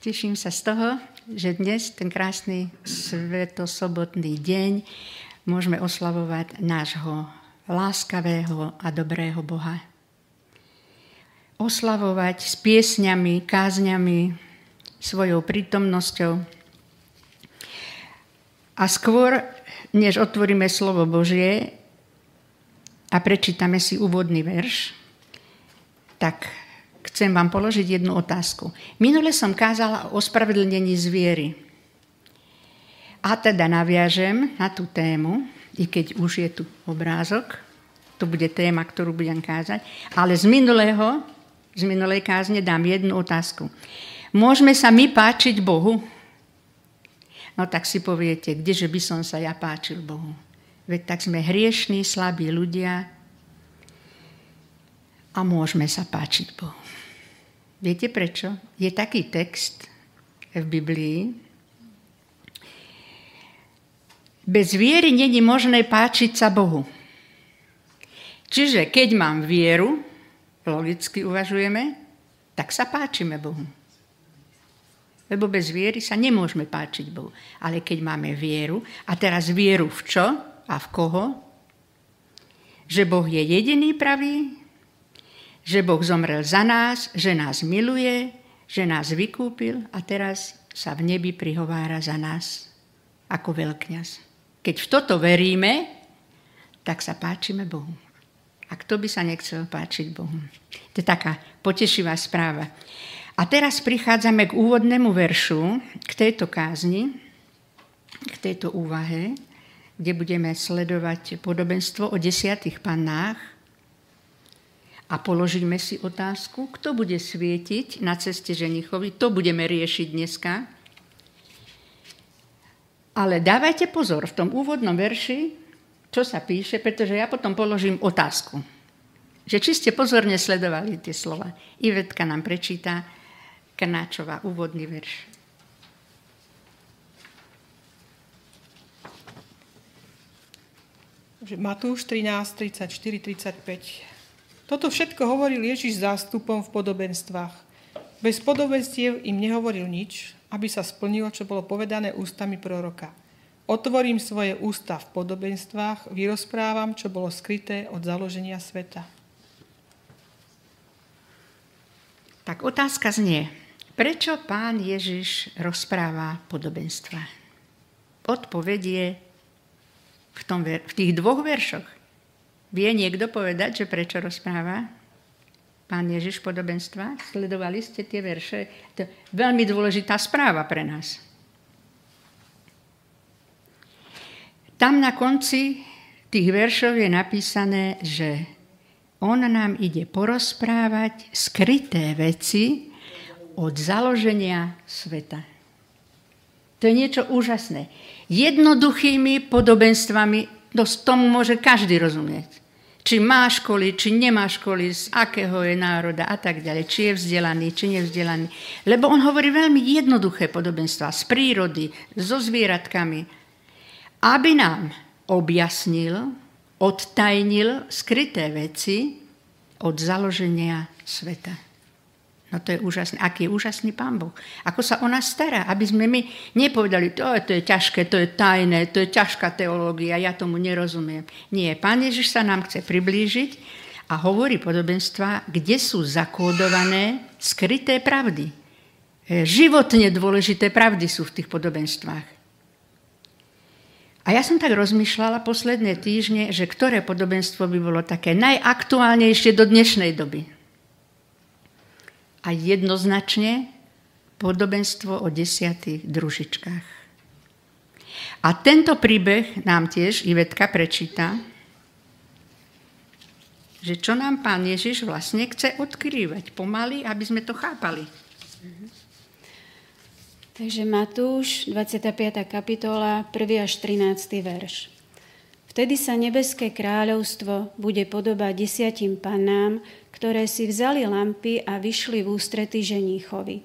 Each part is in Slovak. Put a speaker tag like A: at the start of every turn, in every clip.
A: Teším sa z toho, že dnes, ten krásny svetosobotný deň, môžeme oslavovať nášho láskavého a dobrého Boha. Oslavovať s piesňami, kázňami, svojou prítomnosťou. A skôr, než otvoríme slovo Božie a prečítame si úvodný verš, tak chcem vám položiť jednu otázku. Minule som kázala o ospravedlnení zviery. A teda naviažem na tú tému, i keď už je tu obrázok, to bude téma, ktorú budem kázať, ale z minulého, z minulej kázne dám jednu otázku. Môžeme sa my páčiť Bohu? No tak si poviete, kdeže by som sa ja páčil Bohu? Veď tak sme hriešní, slabí ľudia a môžeme sa páčiť Bohu. Viete prečo? Je taký text v Biblii. Bez viery není možné páčiť sa Bohu. Čiže keď mám vieru, logicky uvažujeme, tak sa páčime Bohu. Lebo bez viery sa nemôžeme páčiť Bohu. Ale keď máme vieru, a teraz vieru v čo a v koho? Že Boh je jediný pravý, že Boh zomrel za nás, že nás miluje, že nás vykúpil a teraz sa v nebi prihovára za nás ako veľkňaz. Keď v toto veríme, tak sa páčime Bohu. A kto by sa nechcel páčiť Bohu? To je taká potešivá správa. A teraz prichádzame k úvodnému veršu, k tejto kázni, k tejto úvahe, kde budeme sledovať podobenstvo o desiatých pannách, a položíme si otázku, kto bude svietiť na ceste ženichovi. To budeme riešiť dneska. Ale dávajte pozor v tom úvodnom verši, čo sa píše, pretože ja potom položím otázku. Že či ste pozorne sledovali tie slova. Ivetka nám prečíta Krnáčová úvodný verš.
B: Matúš 13, 34, 35. Toto všetko hovoril Ježiš zástupom v podobenstvách. Bez podobenstiev im nehovoril nič, aby sa splnilo, čo bolo povedané ústami proroka. Otvorím svoje ústa v podobenstvách, vyrozprávam, čo bolo skryté od založenia sveta.
A: Tak otázka znie, prečo pán Ježiš rozpráva podobenstva? Odpoveď je v, tom, v tých dvoch veršoch. Vie niekto povedať, že prečo rozpráva pán Ježiš podobenstva? Sledovali ste tie verše? To je veľmi dôležitá správa pre nás. Tam na konci tých veršov je napísané, že on nám ide porozprávať skryté veci od založenia sveta. To je niečo úžasné. Jednoduchými podobenstvami, to tomu môže každý rozumieť či má školy, či nemá školy, z akého je národa a tak ďalej, či je vzdelaný, či nevzdelaný. Lebo on hovorí veľmi jednoduché podobenstva z prírody, so zvieratkami, aby nám objasnil, odtajnil skryté veci od založenia sveta. No to je úžasné. Aký je úžasný Pán Boh. Ako sa o nás stará, aby sme my nepovedali, to to je ťažké, to je tajné, to je ťažká teológia, ja tomu nerozumiem. Nie, Pán Ježiš sa nám chce priblížiť a hovorí podobenstva, kde sú zakódované skryté pravdy. E, životne dôležité pravdy sú v tých podobenstvách. A ja som tak rozmýšľala posledné týždne, že ktoré podobenstvo by bolo také najaktuálnejšie do dnešnej doby a jednoznačne podobenstvo o desiatých družičkách. A tento príbeh nám tiež Ivetka prečíta, že čo nám pán Ježiš vlastne chce odkrývať pomaly, aby sme to chápali.
C: Takže Matúš, 25. kapitola, 1. až 13. verš. Vtedy sa nebeské kráľovstvo bude podobať desiatim panám, ktoré si vzali lampy a vyšli v ústrety ženíchovi.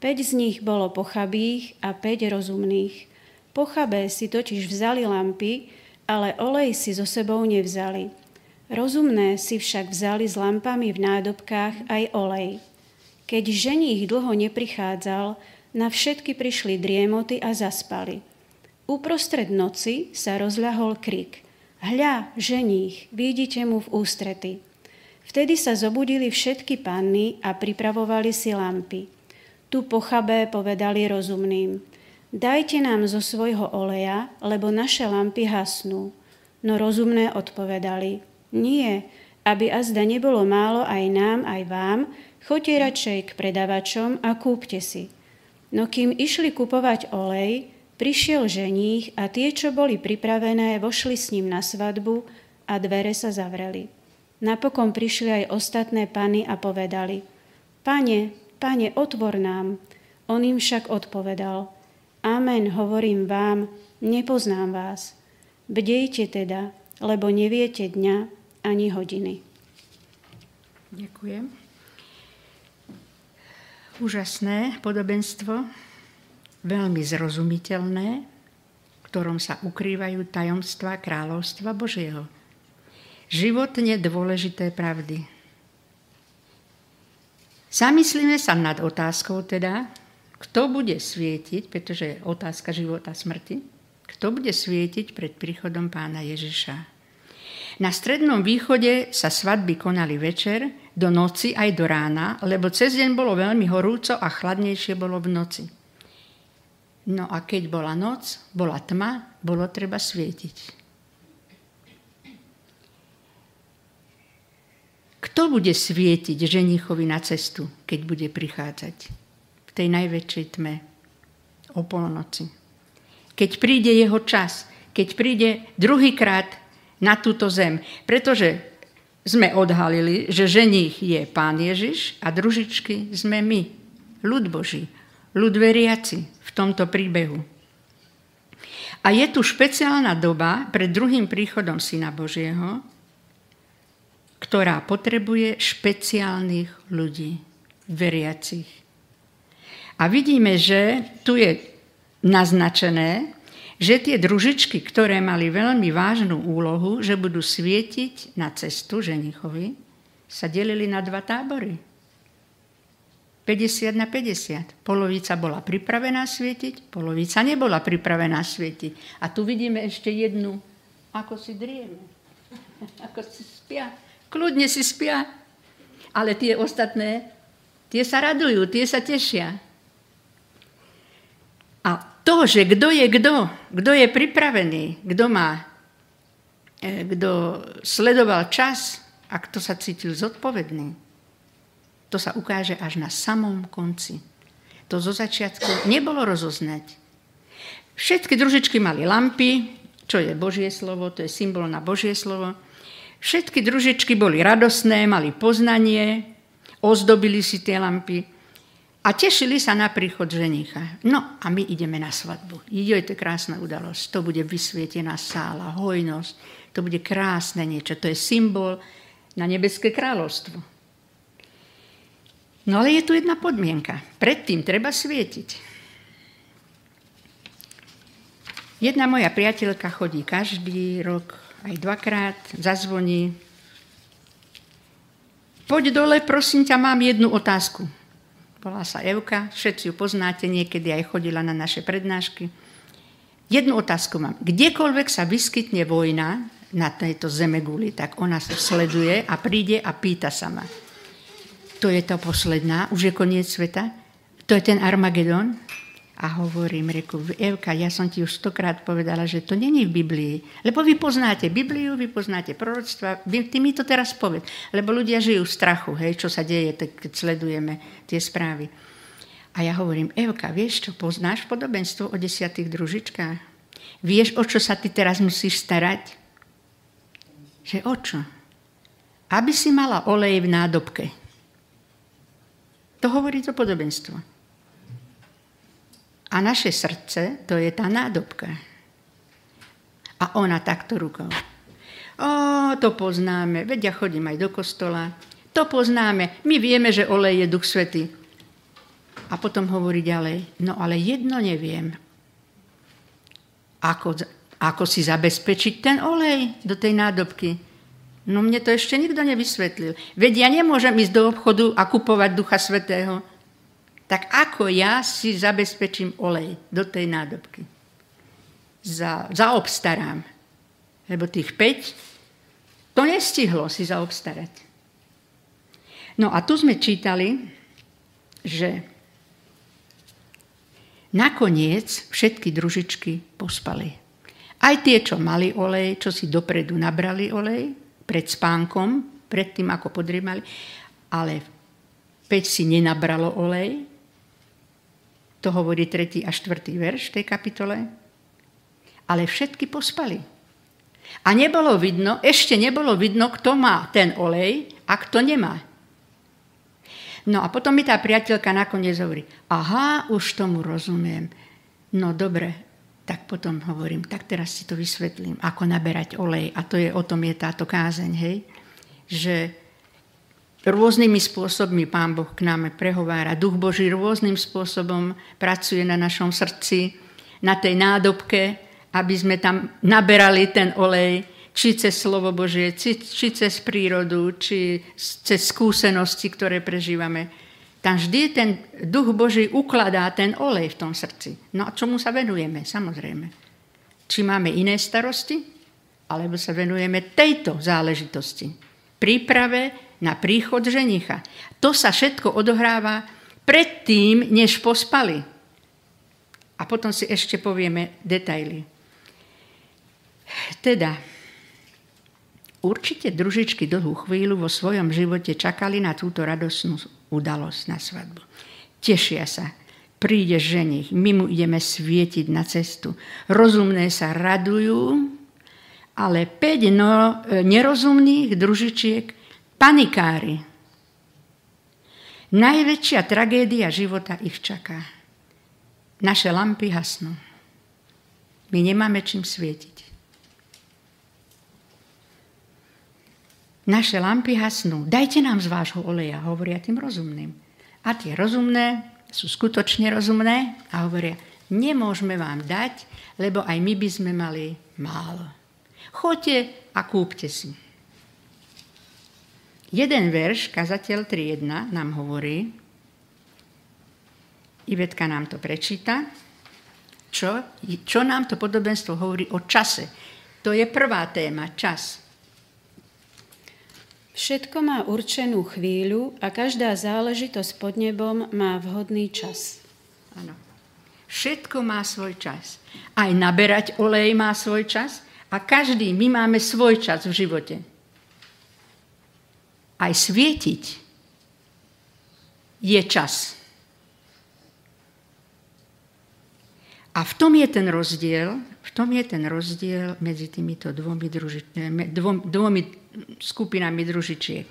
C: Peť z nich bolo pochabých a päť rozumných. Pochabé si totiž vzali lampy, ale olej si so sebou nevzali. Rozumné si však vzali s lampami v nádobkách aj olej. Keď ženích dlho neprichádzal, na všetky prišli driemoty a zaspali. Uprostred noci sa rozľahol krik. Hľa, ženích, vidíte mu v ústrety. Vtedy sa zobudili všetky panny a pripravovali si lampy. Tu pochabé povedali rozumným. Dajte nám zo svojho oleja, lebo naše lampy hasnú. No rozumné odpovedali. Nie, aby azda nebolo málo aj nám, aj vám, choďte radšej k predavačom a kúpte si. No kým išli kupovať olej, prišiel ženích a tie, čo boli pripravené, vošli s ním na svadbu a dvere sa zavreli. Napokon prišli aj ostatné pany a povedali, Pane, pane, otvor nám. On im však odpovedal, Amen, hovorím vám, nepoznám vás. Bdejte teda, lebo neviete dňa ani hodiny.
A: Ďakujem úžasné podobenstvo, veľmi zrozumiteľné, v ktorom sa ukrývajú tajomstva kráľovstva Božieho. Životne dôležité pravdy. Zamyslíme sa nad otázkou teda, kto bude svietiť, pretože je otázka života a smrti, kto bude svietiť pred príchodom pána Ježiša. Na Strednom východe sa svadby konali večer, do noci aj do rána, lebo cez deň bolo veľmi horúco a chladnejšie bolo v noci. No a keď bola noc, bola tma, bolo treba svietiť. Kto bude svietiť ženichovi na cestu, keď bude prichádzať v tej najväčšej tme o polnoci? Keď príde jeho čas, keď príde druhýkrát na túto zem. Pretože sme odhalili, že ženích je Pán Ježiš a družičky sme my, ľud Boží, ľud veriaci v tomto príbehu. A je tu špeciálna doba pred druhým príchodom Syna Božieho, ktorá potrebuje špeciálnych ľudí, veriacich. A vidíme, že tu je naznačené, že tie družičky, ktoré mali veľmi vážnu úlohu, že budú svietiť na cestu ženichovi, sa delili na dva tábory. 50 na 50. Polovica bola pripravená svietiť, polovica nebola pripravená svietiť. A tu vidíme ešte jednu, ako si drieme, ako si spia. Kľudne si spia. Ale tie ostatné, tie sa radujú, tie sa tešia. A to, že kto je kto, kto je pripravený, kto má, e, kto sledoval čas a kto sa cítil zodpovedný, to sa ukáže až na samom konci. To zo začiatku nebolo rozoznať. Všetky družičky mali lampy, čo je Božie slovo, to je symbol na Božie slovo. Všetky družičky boli radosné, mali poznanie, ozdobili si tie lampy. A tešili sa na príchod ženicha. No a my ideme na svadbu. Je to krásna udalosť. To bude vysvietená sála, hojnosť. To bude krásne niečo. To je symbol na nebeské kráľovstvo. No ale je tu jedna podmienka. Predtým treba svietiť. Jedna moja priateľka chodí každý rok, aj dvakrát, zazvoní. Poď dole, prosím ťa, mám jednu otázku. Volá sa Evka, všetci ju poznáte, niekedy aj chodila na naše prednášky. Jednu otázku mám. Kdekoľvek sa vyskytne vojna na tejto zemeguli, tak ona sa sleduje a príde a pýta sa ma. To je to posledná, už je koniec sveta? To je ten Armagedon? A hovorím, reku, Evka, ja som ti už stokrát povedala, že to není v Biblii. Lebo vy poznáte Bibliu, vy poznáte proroctva, vy, ty mi to teraz poved. Lebo ľudia žijú v strachu, hej, čo sa deje, keď sledujeme tie správy. A ja hovorím, Evka, vieš čo, poznáš podobenstvo o desiatých družičkách? Vieš, o čo sa ty teraz musíš starať? Že o čo? Aby si mala olej v nádobke. To hovorí to podobenstvo. A naše srdce, to je tá nádobka. A ona takto rukou. O, to poznáme, veď ja chodím aj do kostola. To poznáme, my vieme, že olej je duch svety. A potom hovorí ďalej, no ale jedno neviem. Ako, ako si zabezpečiť ten olej do tej nádobky? No mne to ešte nikto nevysvetlil. Veď ja nemôžem ísť do obchodu a kupovať Ducha Svetého. Tak ako ja si zabezpečím olej do tej nádobky? Za, zaobstarám. Lebo tých 5 to nestihlo si zaobstarať. No a tu sme čítali, že nakoniec všetky družičky pospali. Aj tie, čo mali olej, čo si dopredu nabrali olej pred spánkom, pred tým, ako podriemali, ale 5 si nenabralo olej, to hovorí 3. a 4. verš tej kapitole. Ale všetky pospali. A nebolo vidno, ešte nebolo vidno, kto má ten olej a kto nemá. No a potom mi tá priateľka nakoniec hovorí, aha, už tomu rozumiem. No dobre, tak potom hovorím, tak teraz si to vysvetlím, ako naberať olej. A to je, o tom je táto kázeň, hej? Že Rôznymi spôsobmi Pán Boh k nám prehovára. Duch Boží rôznym spôsobom pracuje na našom srdci, na tej nádobke, aby sme tam naberali ten olej, či cez slovo Božie, či, či cez prírodu, či cez skúsenosti, ktoré prežívame. Tam vždy ten duch Boží ukladá ten olej v tom srdci. No a čomu sa venujeme? Samozrejme. Či máme iné starosti, alebo sa venujeme tejto záležitosti. Príprave na príchod ženicha. To sa všetko odohráva predtým, než pospali. A potom si ešte povieme detaily. Teda, určite družičky dlhú chvíľu vo svojom živote čakali na túto radosnú udalosť na svadbu. Tešia sa, príde ženich, my mu ideme svietiť na cestu. Rozumné sa radujú, ale 5 no, nerozumných družičiek panikári. Najväčšia tragédia života ich čaká. Naše lampy hasnú. My nemáme čím svietiť. Naše lampy hasnú. Dajte nám z vášho oleja, hovoria tým rozumným. A tie rozumné sú skutočne rozumné a hovoria, nemôžeme vám dať, lebo aj my by sme mali málo. Choďte a kúpte si. Jeden verš, kazateľ 3.1, nám hovorí, Ivetka nám to prečíta, čo, čo nám to podobenstvo hovorí o čase. To je prvá téma, čas.
C: Všetko má určenú chvíľu a každá záležitosť pod nebom má vhodný čas.
A: Áno. Všetko má svoj čas. Aj naberať olej má svoj čas a každý, my máme svoj čas v živote aj svietiť je čas. A v tom je ten rozdiel, v tom je ten rozdiel medzi týmito dvomi, druži, dvom, dvomi skupinami družičiek.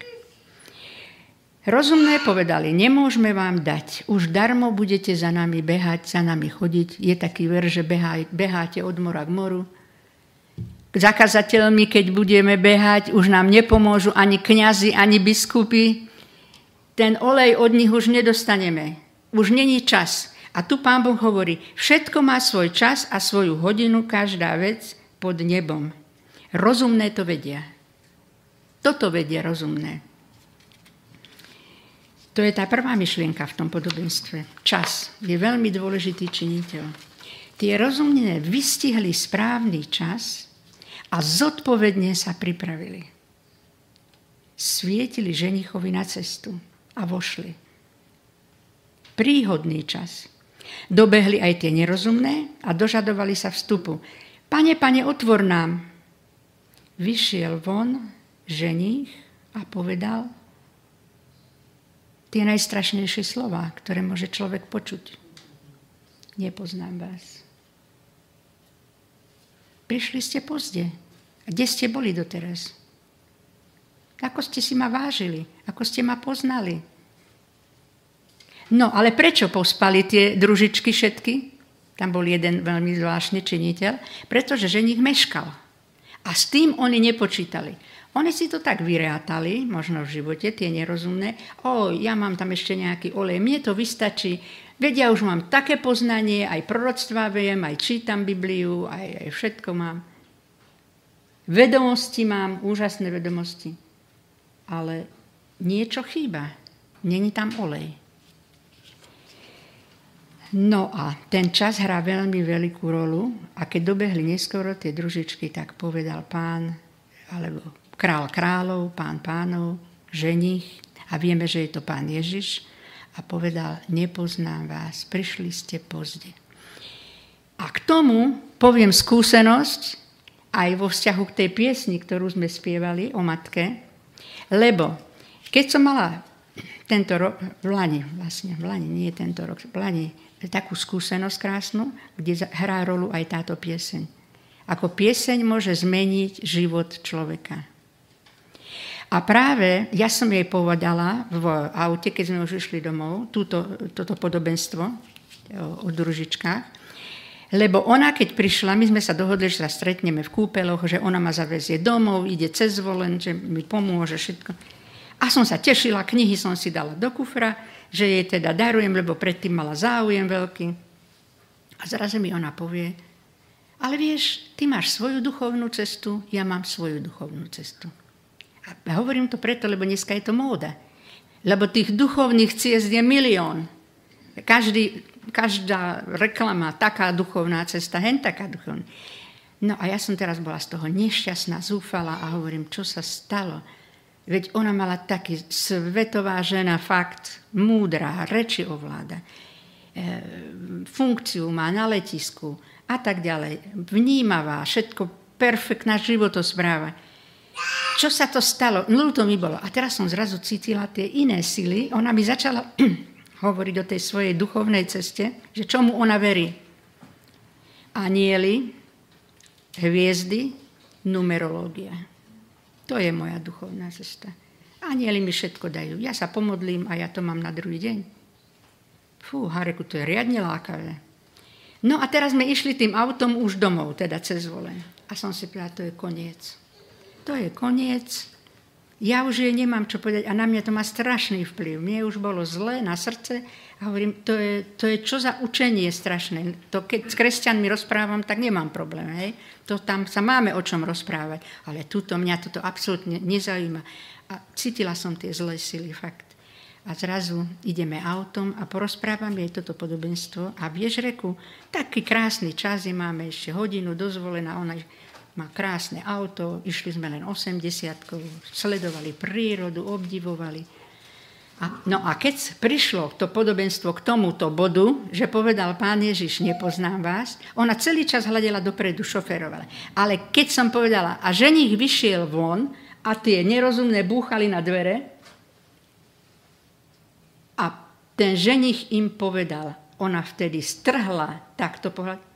A: Rozumné povedali, nemôžeme vám dať, už darmo budete za nami behať, za nami chodiť. Je taký ver, že beháte od mora k moru, zakazateľmi, keď budeme behať, už nám nepomôžu ani kňazi, ani biskupy. Ten olej od nich už nedostaneme. Už není čas. A tu pán Boh hovorí, všetko má svoj čas a svoju hodinu, každá vec pod nebom. Rozumné to vedia. Toto vedia rozumné. To je tá prvá myšlienka v tom podobenstve. Čas je veľmi dôležitý činiteľ. Tie rozumné vystihli správny čas, a zodpovedne sa pripravili. Svietili ženichovi na cestu a vošli. Príhodný čas. Dobehli aj tie nerozumné a dožadovali sa vstupu. Pane, pane, otvor nám. Vyšiel von ženich a povedal tie najstrašnejšie slova, ktoré môže človek počuť. Nepoznám vás. Prišli ste pozde. A kde ste boli doteraz? Ako ste si ma vážili? Ako ste ma poznali? No, ale prečo pospali tie družičky všetky? Tam bol jeden veľmi zvláštny činiteľ. Pretože ženich meškal. A s tým oni nepočítali. Oni si to tak vyrátali, možno v živote, tie nerozumné. O, ja mám tam ešte nejaký olej, mne to vystačí. Vedia, už mám také poznanie, aj proroctvá viem, aj čítam Bibliu, aj, aj všetko mám. Vedomosti mám, úžasné vedomosti. Ale niečo chýba. Není tam olej. No a ten čas hrá veľmi veľkú rolu a keď dobehli neskoro tie družičky, tak povedal pán, alebo král kráľov, pán pánov, ženich a vieme, že je to pán Ježiš a povedal, nepoznám vás, prišli ste pozde. A k tomu poviem skúsenosť aj vo vzťahu k tej piesni, ktorú sme spievali o matke, lebo keď som mala tento rok, v Lani, vlastne v Lani, nie tento rok, v Lani, takú skúsenosť krásnu, kde hrá rolu aj táto pieseň. Ako pieseň môže zmeniť život človeka. A práve ja som jej povedala v aute, keď sme už išli domov, túto, toto podobenstvo o, o družičkách, lebo ona, keď prišla, my sme sa dohodli, že sa stretneme v kúpeloch, že ona ma zavezie domov, ide cez volen, že mi pomôže všetko. A som sa tešila, knihy som si dala do kufra, že jej teda darujem, lebo predtým mala záujem veľký. A zrazu mi ona povie, ale vieš, ty máš svoju duchovnú cestu, ja mám svoju duchovnú cestu. A hovorím to preto, lebo dneska je to móda. Lebo tých duchovných ciest je milión. Každý, každá reklama, taká duchovná cesta, hen taká duchovná. No a ja som teraz bola z toho nešťastná, zúfala a hovorím, čo sa stalo. Veď ona mala taký svetová žena, fakt, múdra, reči ovláda, e, funkciu má na letisku a tak ďalej. Vnímavá, všetko perfektná životospráva. Čo sa to stalo? No to mi bolo. A teraz som zrazu cítila tie iné sily. Ona mi začala hovoriť o tej svojej duchovnej ceste, že čomu ona verí. Anieli, hviezdy, numerológia. To je moja duchovná cesta. Anieli mi všetko dajú. Ja sa pomodlím a ja to mám na druhý deň. Fú, Hareku, to je riadne lákavé. No a teraz sme išli tým autom už domov, teda cez volen. A som si povedala, to je koniec. To je koniec. Ja už jej nemám čo povedať a na mňa to má strašný vplyv. Mne už bolo zlé na srdce a hovorím, to je, to je čo za učenie strašné. To keď s kresťanmi rozprávam, tak nemám problém. Hej? To tam sa máme o čom rozprávať. Ale túto mňa toto absolútne nezaujíma. A cítila som tie zlé sily, fakt. A zrazu ideme autom a porozprávam jej toto podobenstvo. A vieš, reku, taký krásny čas je, máme ešte hodinu dozvolená. Ona má krásne auto, išli sme len 80 sledovali prírodu, obdivovali. A, no a keď prišlo to podobenstvo k tomuto bodu, že povedal pán Ježiš, nepoznám vás, ona celý čas hľadela dopredu, šoferovala. Ale keď som povedala, a ženich vyšiel von a tie nerozumné búchali na dvere a ten ženich im povedal, ona vtedy strhla takto pohľad.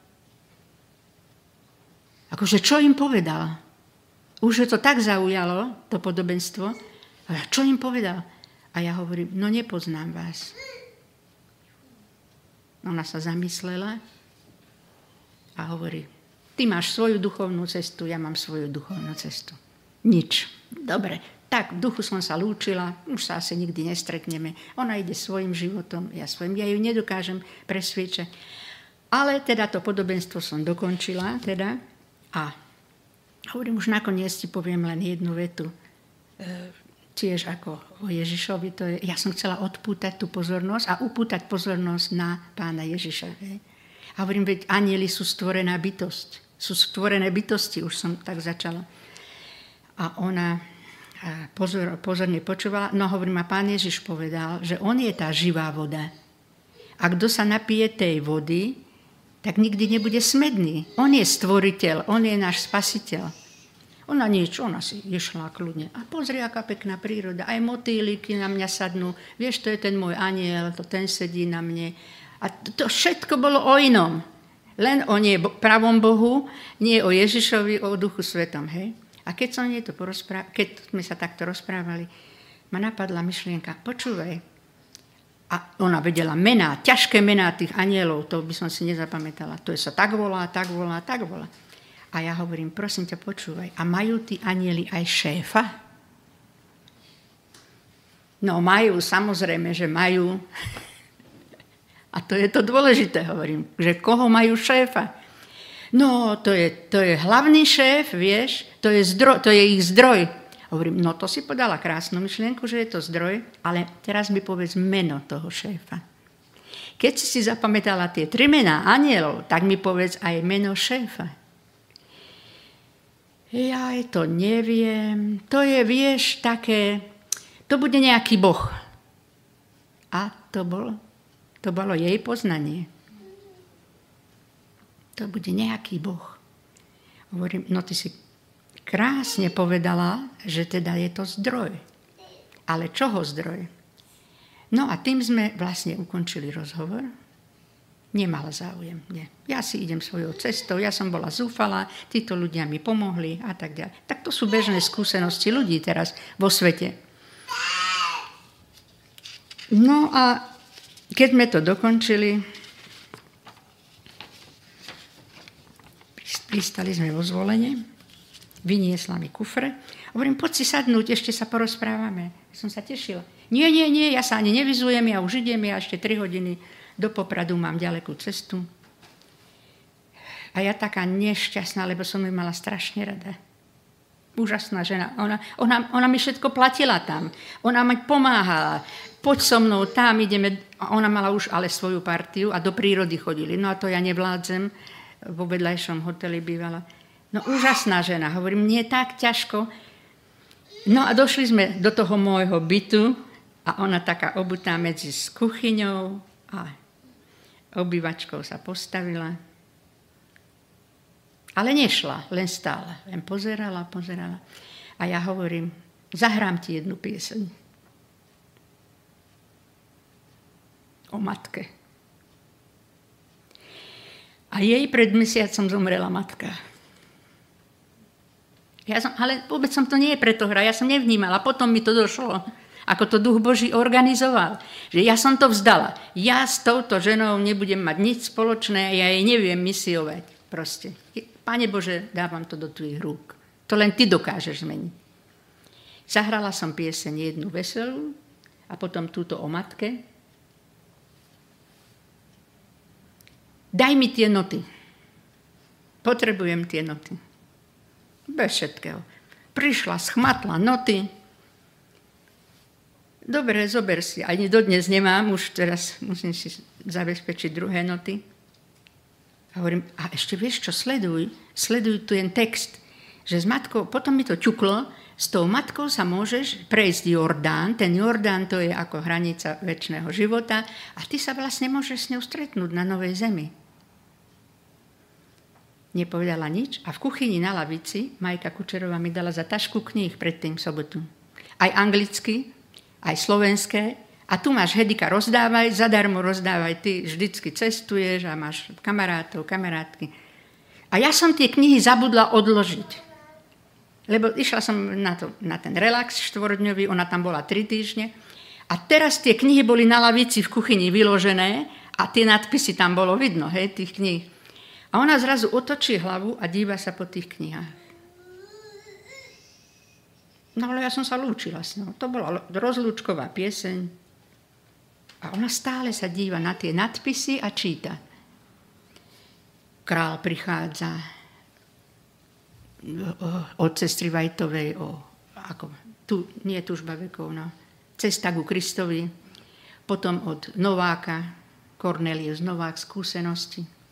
A: Akože čo im povedal? Už to tak zaujalo, to podobenstvo. Ale čo im povedal? A ja hovorím, no nepoznám vás. Ona sa zamyslela a hovorí, ty máš svoju duchovnú cestu, ja mám svoju duchovnú cestu. Nič. Dobre, tak v duchu som sa lúčila, už sa asi nikdy nestretneme. Ona ide svojim životom, ja svojim, ja ju nedokážem presviečať. Ale teda to podobenstvo som dokončila teda a hovorím, už nakoniec ti poviem len jednu vetu. E, tiež ako o Ježišovi. To je, ja som chcela odpútať tú pozornosť a upútať pozornosť na pána Ježiša. Hej. A hovorím, veď anieli sú stvorená bytosť. Sú stvorené bytosti, už som tak začala. A ona pozor, pozorne počúvala. No hovorím, a pán Ježiš povedal, že on je tá živá voda. A kto sa napije tej vody, tak nikdy nebude smedný. On je stvoriteľ, on je náš spasiteľ. Ona nič, ona si išla kľudne. A pozri, aká pekná príroda. Aj motýliky na mňa sadnú. Vieš, to je ten môj aniel, to ten sedí na mne. A to, to všetko bolo o inom. Len o nie pravom Bohu, nie o Ježišovi, o Duchu Svetom. Hej? A keď, som to keď sme sa takto rozprávali, ma napadla myšlienka, počúvaj, a ona vedela mená, ťažké mená tých anielov, to by som si nezapamätala. To je sa tak volá, tak volá, tak volá. A ja hovorím, prosím ťa, počúvaj, a majú tí anieli aj šéfa? No majú, samozrejme, že majú. A to je to dôležité, hovorím, že koho majú šéfa? No, to je, to je hlavný šéf, vieš, to je, zdroj, to je ich zdroj. Hovorím, no to si podala krásnu myšlienku, že je to zdroj, ale teraz mi povedz meno toho šéfa. keď si si zapamätala tie tri mená anielov, tak mi povedz aj meno šéfa. Ja to neviem. To je, vieš, také... To bude nejaký boh. A to bolo, to bolo jej poznanie. To bude nejaký boh. Hovorím, no ty si krásne povedala, že teda je to zdroj. Ale čoho zdroj? No a tým sme vlastne ukončili rozhovor. Nemala záujem. Nie. Ja si idem svojou cestou, ja som bola zúfala, títo ľudia mi pomohli a tak ďalej. Tak to sú bežné skúsenosti ľudí teraz vo svete. No a keď sme to dokončili, pristali sme vo zvolenie, vyniesla mi kufre. Hovorím, poď si sadnúť, ešte sa porozprávame. Som sa tešila. Nie, nie, nie, ja sa ani nevyzujem, ja už idem, ja ešte 3 hodiny do Popradu mám ďalekú cestu. A ja taká nešťastná, lebo som ju mala strašne rada. Úžasná žena. Ona, ona, ona mi všetko platila tam. Ona mi pomáhala. Poď so mnou, tam ideme. Ona mala už ale svoju partiu a do prírody chodili. No a to ja nevládzem. Vo vedľajšom hoteli bývala. No úžasná žena. Hovorím, nie tak ťažko. No a došli sme do toho môjho bytu a ona taká obutá medzi s kuchyňou a obývačkou sa postavila. Ale nešla, len stála. Len pozerala, pozerala. A ja hovorím, zahrám ti jednu pieseň. O matke. A jej pred mesiacom zomrela matka. Ja som, ale vôbec som to nie je preto hra, ja som nevnímala, potom mi to došlo ako to duch Boží organizoval. Že ja som to vzdala. Ja s touto ženou nebudem mať nič spoločné, ja jej neviem misiovať. Proste. Pane Bože, dávam to do tvojich rúk. To len ty dokážeš zmeniť. Zahrala som pieseň jednu veselú a potom túto o matke. Daj mi tie noty. Potrebujem tie noty. Bez všetkého. Prišla, schmatla noty, Dobre, zober si. Ani dodnes nemám, už teraz musím si zabezpečiť druhé noty. A hovorím, a ešte vieš čo, sleduj, sleduj tu ten text, že s matkou, potom mi to ťuklo, s tou matkou sa môžeš prejsť Jordán, ten Jordán to je ako hranica väčšného života a ty sa vlastne môžeš s ňou stretnúť na Novej Zemi. Nepovedala nič a v kuchyni na lavici Majka Kučerová mi dala za tašku kníh predtým sobotu. Aj anglicky, aj slovenské. A tu máš Hedika, rozdávaj, zadarmo rozdávaj, ty vždycky cestuješ a máš kamarátov, kamarátky. A ja som tie knihy zabudla odložiť. Lebo išla som na, to, na ten relax štvordňový, ona tam bola tri týždne. A teraz tie knihy boli na lavici v kuchyni vyložené a tie nadpisy tam bolo vidno, hej, tých kníh. A ona zrazu otočí hlavu a díva sa po tých knihách. No ale ja som sa lúčila s ňou. To bola rozlúčková pieseň. A ona stále sa díva na tie nadpisy a číta. Král prichádza od sestry Vajtovej, o, ako, tu, nie tužba vekov, no, cesta ku Kristovi, potom od Nováka, Cornelius Novák, skúsenosti.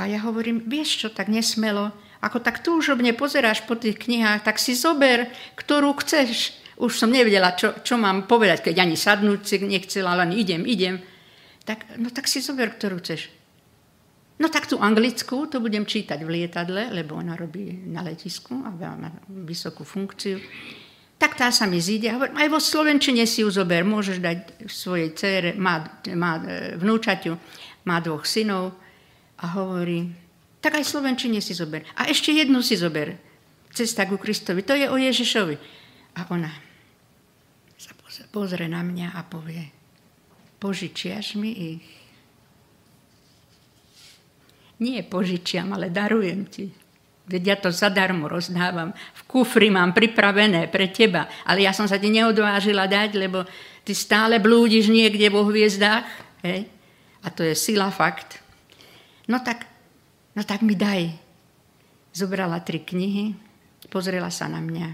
A: A ja hovorím, vieš čo, tak nesmelo, ako tak túžobne pozeráš po tých knihách, tak si zober, ktorú chceš. Už som nevedela, čo, čo mám povedať, keď ani sadnúť si nechcela, len idem, idem. Tak, no tak si zober, ktorú chceš. No tak tú anglickú, to budem čítať v lietadle, lebo ona robí na letisku a má vysokú funkciu. Tak tá sa mi zíde. Hovorím, aj vo Slovenčine si ju zober, môžeš dať svojej dcere, má, má e, vnúčaťu, má dvoch synov a hovorí, tak aj Slovenčine si zober. A ešte jednu si zober. Cesta ku Kristovi. To je o Ježišovi. A ona sa pozrie na mňa a povie, požičiaš mi ich? Nie požičiam, ale darujem ti. Veď ja to zadarmo rozdávam. V kufri mám pripravené pre teba. Ale ja som sa ti neodvážila dať, lebo ty stále blúdiš niekde vo hviezdách. Hej? A to je sila fakt. No tak No tak mi daj. Zobrala tri knihy, pozrela sa na mňa.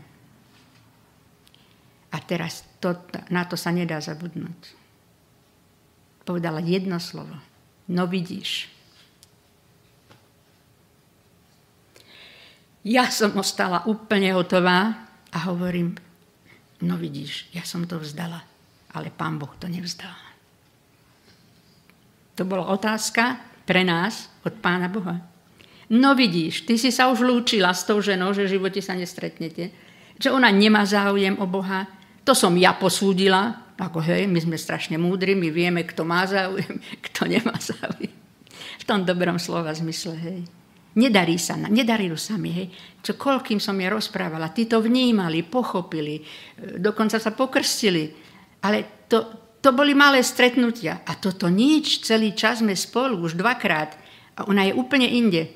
A: A teraz to, na to sa nedá zabudnúť. povedala jedno slovo. No vidíš. Ja som ostala úplne hotová a hovorím, no vidíš, ja som to vzdala, ale pán Boh to nevzdal. To bola otázka pre nás od pána Boha. No vidíš, ty si sa už lúčila s tou ženou, že v živote sa nestretnete. Že ona nemá záujem o Boha. To som ja posúdila. Ako hej, my sme strašne múdri, my vieme, kto má záujem, kto nemá záujem. V tom dobrom slova zmysle, hej. Nedarí sa, nedarilo sa mi, hej. Čo koľkým som ja rozprávala, tí to vnímali, pochopili, e, dokonca sa pokrstili. Ale to, to boli malé stretnutia. A toto nič, celý čas sme spolu, už dvakrát. A ona je úplne inde.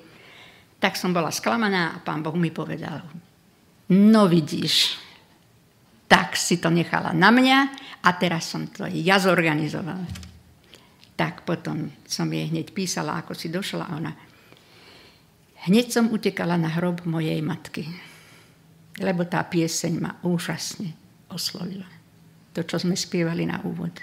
A: Tak som bola sklamaná a pán Boh mi povedal, no vidíš, tak si to nechala na mňa a teraz som to ja zorganizovala. Tak potom som jej hneď písala, ako si došla ona, Hneď som utekala na hrob mojej matky, lebo tá pieseň ma úžasne oslovila. To, čo sme spievali na úvod.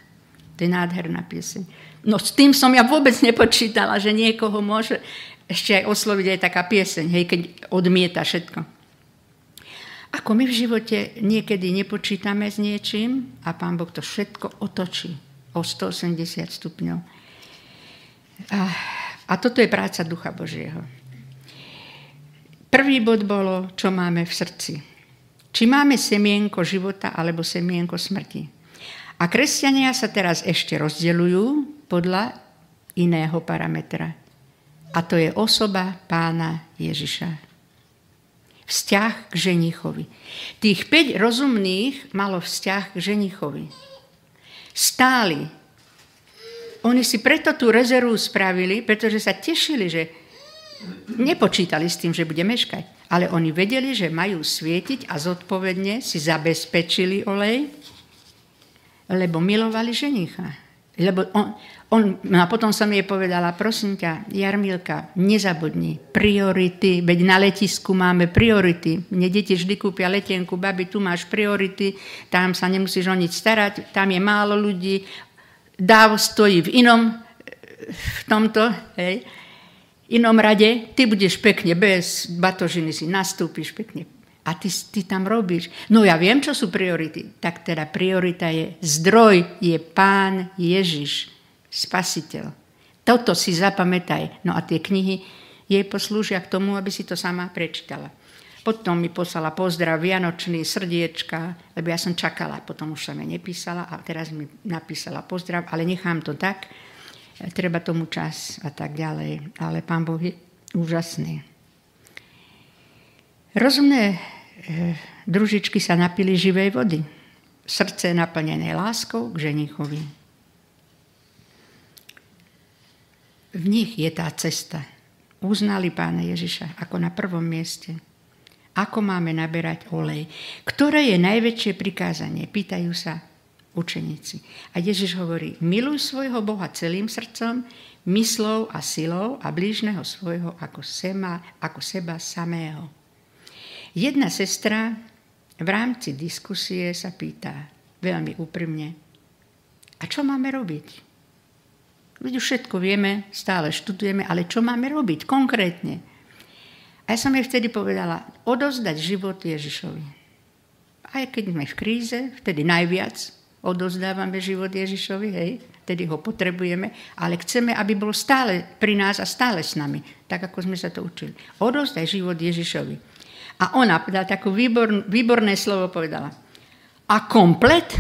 A: To je nádherná pieseň. No s tým som ja vôbec nepočítala, že niekoho môže ešte aj osloviť aj taká pieseň, hej, keď odmieta všetko. Ako my v živote niekedy nepočítame s niečím a Pán Boh to všetko otočí o 180 stupňov. A, a toto je práca Ducha Božieho. Prvý bod bolo, čo máme v srdci. Či máme semienko života alebo semienko smrti. A kresťania sa teraz ešte rozdeľujú podľa iného parametra. A to je osoba pána Ježiša. Vzťah k ženichovi. Tých 5 rozumných malo vzťah k ženichovi. Stáli. Oni si preto tú rezervu spravili, pretože sa tešili, že nepočítali s tým, že bude meškať. Ale oni vedeli, že majú svietiť a zodpovedne si zabezpečili olej, lebo milovali ženicha. Lebo on, on, no a potom som jej povedala, prosím ťa, Jarmilka, nezabudni, priority, veď na letisku máme priority. Mne deti vždy kúpia letenku, babi, tu máš priority, tam sa nemusíš o nič starať, tam je málo ľudí, dáv stojí v inom, v tomto, hej inom rade ty budeš pekne bez batožiny, si nastúpiš pekne a ty, ty tam robíš. No ja viem, čo sú priority. Tak teda priorita je zdroj, je Pán Ježiš, Spasiteľ. Toto si zapamätaj. No a tie knihy jej poslúžia k tomu, aby si to sama prečítala. Potom mi poslala pozdrav Vianočný, srdiečka, lebo ja som čakala, potom už som jej nepísala a teraz mi napísala pozdrav, ale nechám to tak, treba tomu čas a tak ďalej. Ale pán Boh je úžasný. Rozumné e, družičky sa napili živej vody. Srdce naplnené láskou k ženichovi. V nich je tá cesta. Uznali pána Ježiša ako na prvom mieste. Ako máme naberať olej? Ktoré je najväčšie prikázanie? Pýtajú sa učeníci. A Ježiš hovorí, miluj svojho Boha celým srdcom, myslou a silou a blížneho svojho ako, sema, ako seba samého. Jedna sestra v rámci diskusie sa pýta veľmi úprimne, a čo máme robiť? Veď už všetko vieme, stále študujeme, ale čo máme robiť konkrétne? A ja som jej vtedy povedala, odozdať život Ježišovi. Aj keď sme v kríze, vtedy najviac, odozdávame život Ježišovi, hej, tedy ho potrebujeme, ale chceme, aby bol stále pri nás a stále s nami, tak ako sme sa to učili. Odozdaj život Ježišovi. A ona dala takú výbor, výborné slovo povedala. A komplet?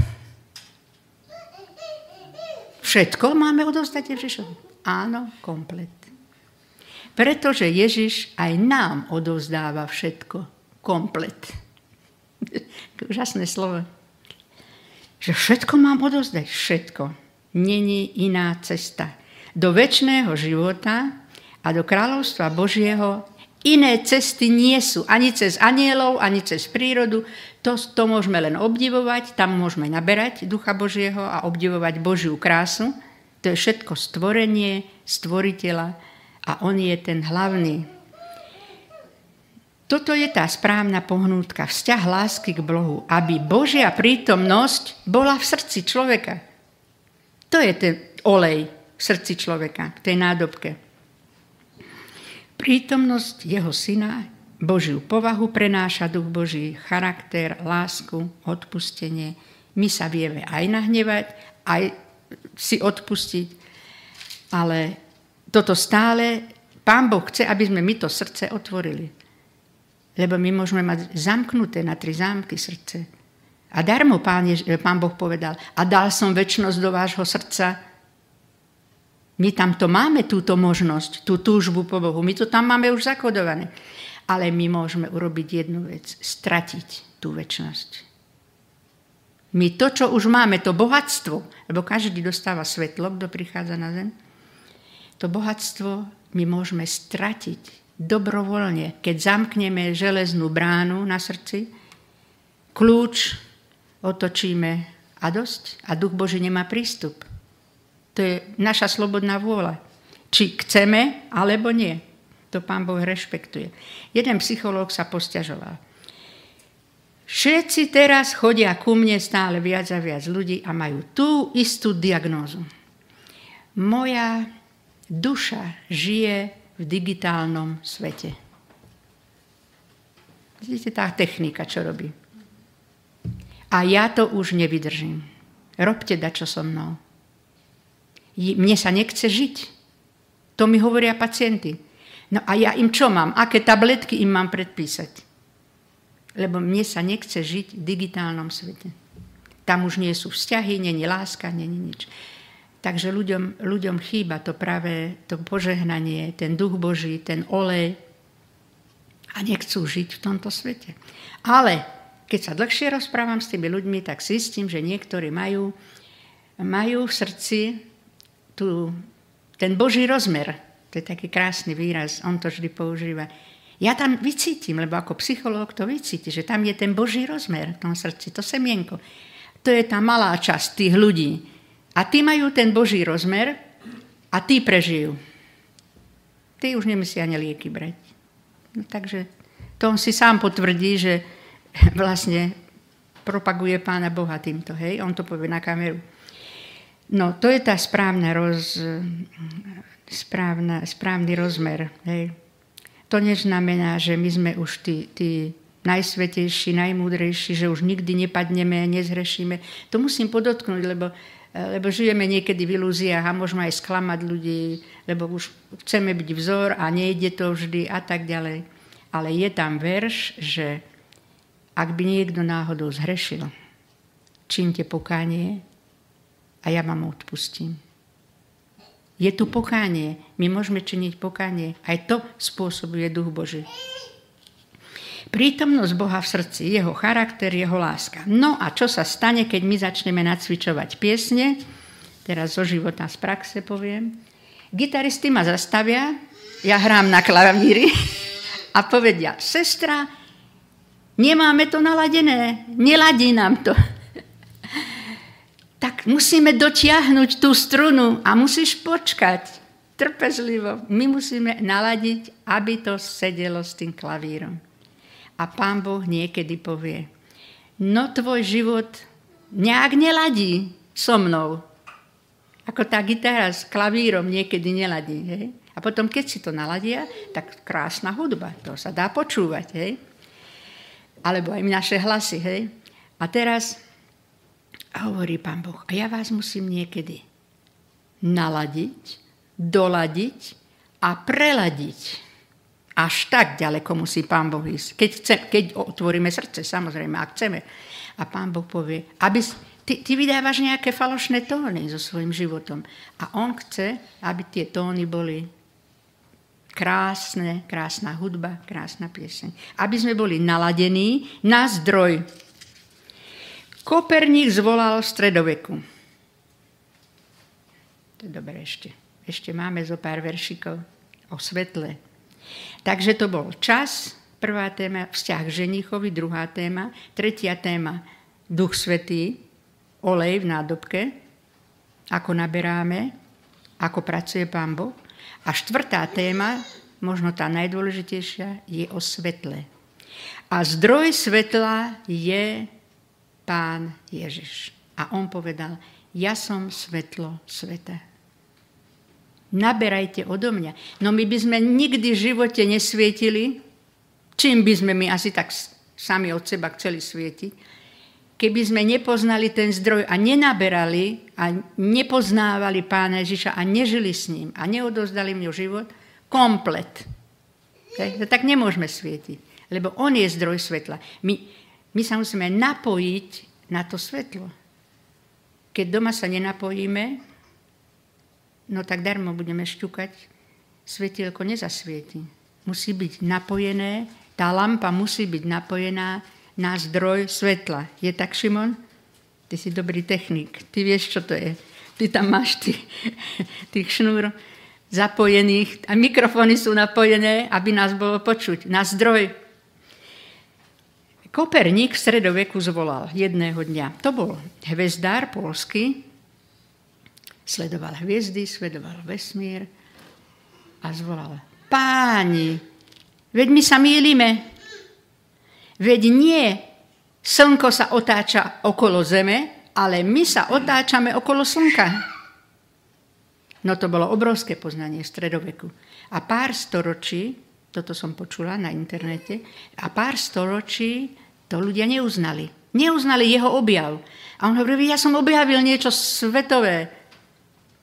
A: Všetko máme odozdať Ježišovi? Áno, komplet. Pretože Ježiš aj nám odozdáva všetko. Komplet. Úžasné slovo že všetko mám odozdať. Všetko. Není iná cesta. Do väčšného života a do kráľovstva Božieho iné cesty nie sú. Ani cez anielov, ani cez prírodu. To, to môžeme len obdivovať, tam môžeme naberať Ducha Božieho a obdivovať Božiu krásu. To je všetko stvorenie, stvoriteľa a on je ten hlavný toto je tá správna pohnútka, vzťah lásky k Bohu, aby Božia prítomnosť bola v srdci človeka. To je ten olej v srdci človeka, v tej nádobke. Prítomnosť jeho syna, Božiu povahu prenáša duch Boží, charakter, lásku, odpustenie. My sa vieme aj nahnevať, aj si odpustiť, ale toto stále Pán Boh chce, aby sme my to srdce otvorili. Lebo my môžeme mať zamknuté na tri zámky srdce. A darmo pán, Jež- pán Boh povedal, a dal som väčšnosť do vášho srdca, my tam to máme, túto možnosť, tú túžbu po Bohu. My to tam máme už zakodované. Ale my môžeme urobiť jednu vec. Stratiť tú väčšnosť. My to, čo už máme, to bohatstvo, lebo každý dostáva svetlo, kto prichádza na zem, to bohatstvo my môžeme stratiť dobrovoľne, keď zamkneme železnú bránu na srdci, kľúč otočíme a dosť a duch Boží nemá prístup. To je naša slobodná vôľa. Či chceme, alebo nie. To pán Boh rešpektuje. Jeden psychológ sa posťažoval. Všetci teraz chodia ku mne stále viac a viac ľudí a majú tú istú diagnózu. Moja duša žije v digitálnom svete. Vidíte tá technika, čo robí. A ja to už nevydržím. Robte dačo so mnou mne sa nechce žiť. To mi hovoria pacienti. No a ja im čo mám? Aké tabletky im mám predpísať? Lebo mne sa nechce žiť v digitálnom svete. Tam už nie sú vzťahy, není láska, není nič. Takže ľuďom, ľuďom chýba to práve to požehnanie, ten duch Boží, ten olej a nechcú žiť v tomto svete. Ale keď sa dlhšie rozprávam s tými ľuďmi, tak zistím, že niektorí majú, majú v srdci tu, ten Boží rozmer, to je taký krásny výraz, on to vždy používa. Ja tam vycítim, lebo ako psychológ to vycíti, že tam je ten Boží rozmer v tom srdci, to semienko. To je tá malá časť tých ľudí. A tí majú ten Boží rozmer a tí prežijú. Tí už nemusia ani lieky brať. No, takže to on si sám potvrdí, že vlastne propaguje Pána Boha týmto. Hej? On to povie na kameru. No, to je tá správna roz, správna, správny rozmer. Hej. To neznamená, že my sme už tí, tí najsvetejší, najmúdrejší, že už nikdy nepadneme, nezhrešíme. To musím podotknúť, lebo, lebo žijeme niekedy v ilúziách a môžeme aj sklamať ľudí, lebo už chceme byť vzor a nejde to vždy a tak ďalej. Ale je tam verš, že ak by niekto náhodou zhrešil, čínte pokánie a ja vám odpustím. Je tu pokánie. My môžeme činiť pokánie. Aj to spôsobuje duch Boží. Prítomnosť Boha v srdci, jeho charakter, jeho láska. No a čo sa stane, keď my začneme nacvičovať piesne? Teraz zo života, z praxe poviem. Gitaristy ma zastavia, ja hrám na klavíri a povedia, sestra, nemáme to naladené, neladí nám to tak musíme dotiahnuť tú strunu a musíš počkať trpezlivo. My musíme naladiť, aby to sedelo s tým klavírom. A pán Boh niekedy povie, no tvoj život nejak neladí so mnou. Ako tá gitara s klavírom niekedy neladí. Hej? A potom, keď si to naladia, tak krásna hudba, to sa dá počúvať. Hej? Alebo aj naše hlasy. Hej? A teraz hovorí pán Boh, a ja vás musím niekedy naladiť, doladiť a preladiť. Až tak ďaleko musí pán Boh ísť. Keď, chce, keď otvoríme srdce, samozrejme, ak chceme. A pán Boh povie, aby, ty, ty vydávaš nejaké falošné tóny so svojím životom. A on chce, aby tie tóny boli krásne, krásna hudba, krásna pieseň. Aby sme boli naladení na zdroj Koperník zvolal v stredoveku. To je dobre ešte. Ešte máme zo pár veršikov o svetle. Takže to bol čas, prvá téma, vzťah k ženichovi, druhá téma, tretia téma, duch svetý, olej v nádobke, ako naberáme, ako pracuje Pán Boh. A štvrtá téma, možno tá najdôležitejšia, je o svetle. A zdroj svetla je pán Ježiš. A on povedal, ja som svetlo sveta. Naberajte odo mňa. No my by sme nikdy v živote nesvietili, čím by sme my asi tak sami od seba chceli svietiť, keby sme nepoznali ten zdroj a nenaberali a nepoznávali Pána Ježiša a nežili s ním a neodozdali mu život, komplet. Okay? Tak nemôžeme svietiť, lebo on je zdroj svetla. My, my sa musíme napojiť na to svetlo. Keď doma sa nenapojíme, no tak darmo budeme šťukať, svetielko nezasvieti. Musí byť napojené, tá lampa musí byť napojená na zdroj svetla. Je tak, Šimon? Ty si dobrý technik, ty vieš, čo to je. Ty tam máš ty, tých šnúr zapojených a mikrofóny sú napojené, aby nás bolo počuť. Na zdroj. Koperník v stredoveku zvolal jedného dňa. To bol hvezdár polský, sledoval hviezdy, sledoval vesmír a zvolal, páni, veď my sa mýlime. Veď nie slnko sa otáča okolo Zeme, ale my sa otáčame okolo slnka. No to bolo obrovské poznanie v stredoveku. A pár storočí, toto som počula na internete, a pár storočí to ľudia neuznali. Neuznali jeho objav. A on hovorí, ja som objavil niečo svetové.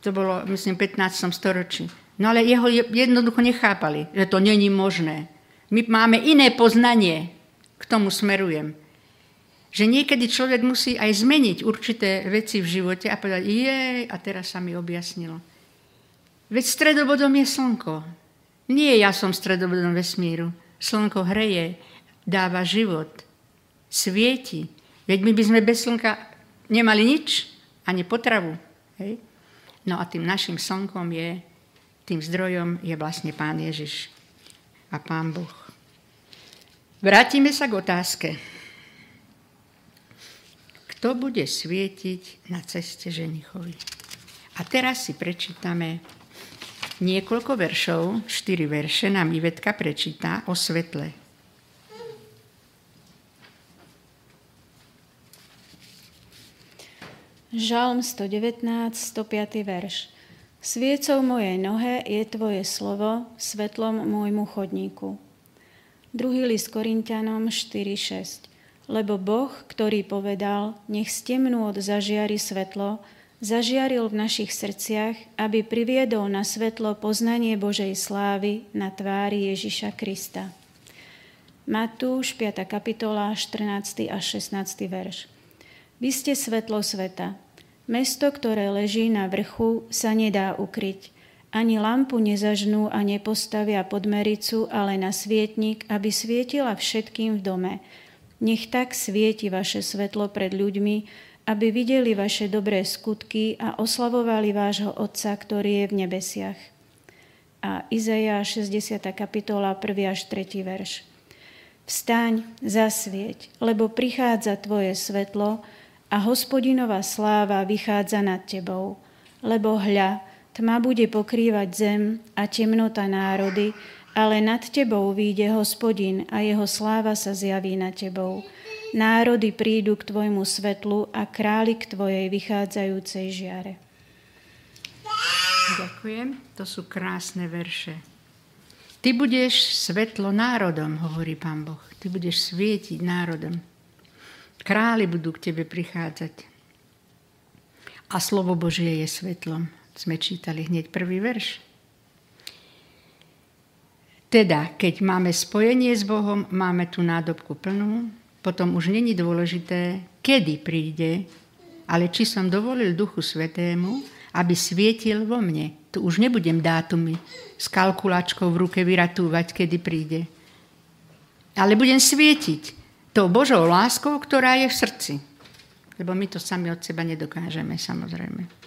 A: To bolo, myslím, v 15. storočí. No ale jeho jednoducho nechápali, že to není možné. My máme iné poznanie. K tomu smerujem. Že niekedy človek musí aj zmeniť určité veci v živote a povedať, jej, a teraz sa mi objasnilo. Veď stredobodom je slnko. Nie ja som stredobodom vesmíru. Slnko hreje, dáva život, svieti. Veď my by sme bez slnka nemali nič, ani potravu. Hej? No a tým našim slnkom je, tým zdrojom je vlastne Pán Ježiš a Pán Boh. Vrátime sa k otázke. Kto bude svietiť na ceste ženichovi? A teraz si prečítame niekoľko veršov, štyri verše nám Ivetka prečíta o svetle.
C: Žalm 119, 105. verš. Sviecou mojej nohe je Tvoje slovo, svetlom môjmu chodníku. Druhý list Korintianom 4.6. Lebo Boh, ktorý povedal, nech z temnôt zažiari svetlo, zažiaril v našich srdciach, aby priviedol na svetlo poznanie Božej slávy na tvári Ježiša Krista. Matúš 5. kapitola 14. a 16. verš. Vy ste svetlo sveta. Mesto, ktoré leží na vrchu, sa nedá ukryť. Ani lampu nezažnú a nepostavia pod mericu, ale na svietnik, aby svietila všetkým v dome. Nech tak svieti vaše svetlo pred ľuďmi, aby videli vaše dobré skutky a oslavovali vášho Otca, ktorý je v nebesiach. A Izaja 60. kapitola 1. až 3. verš. Vstaň, zasvieť, lebo prichádza tvoje svetlo, a hospodinová sláva vychádza nad tebou. Lebo hľa, tma bude pokrývať zem a temnota národy, ale nad tebou výjde hospodin a jeho sláva sa zjaví nad tebou. Národy prídu k tvojmu svetlu a králi k tvojej vychádzajúcej žiare.
A: Ďakujem, to sú krásne verše. Ty budeš svetlo národom, hovorí pán Boh. Ty budeš svietiť národom. Králi budú k tebe prichádzať. A slovo Božie je svetlom. Sme čítali hneď prvý verš. Teda, keď máme spojenie s Bohom, máme tú nádobku plnú, potom už není dôležité, kedy príde, ale či som dovolil Duchu Svetému, aby svietil vo mne. Tu už nebudem dátumy s kalkulačkou v ruke vyratúvať, kedy príde. Ale budem svietiť tou Božou láskou, ktorá je v srdci. Lebo my to sami od seba nedokážeme, samozrejme.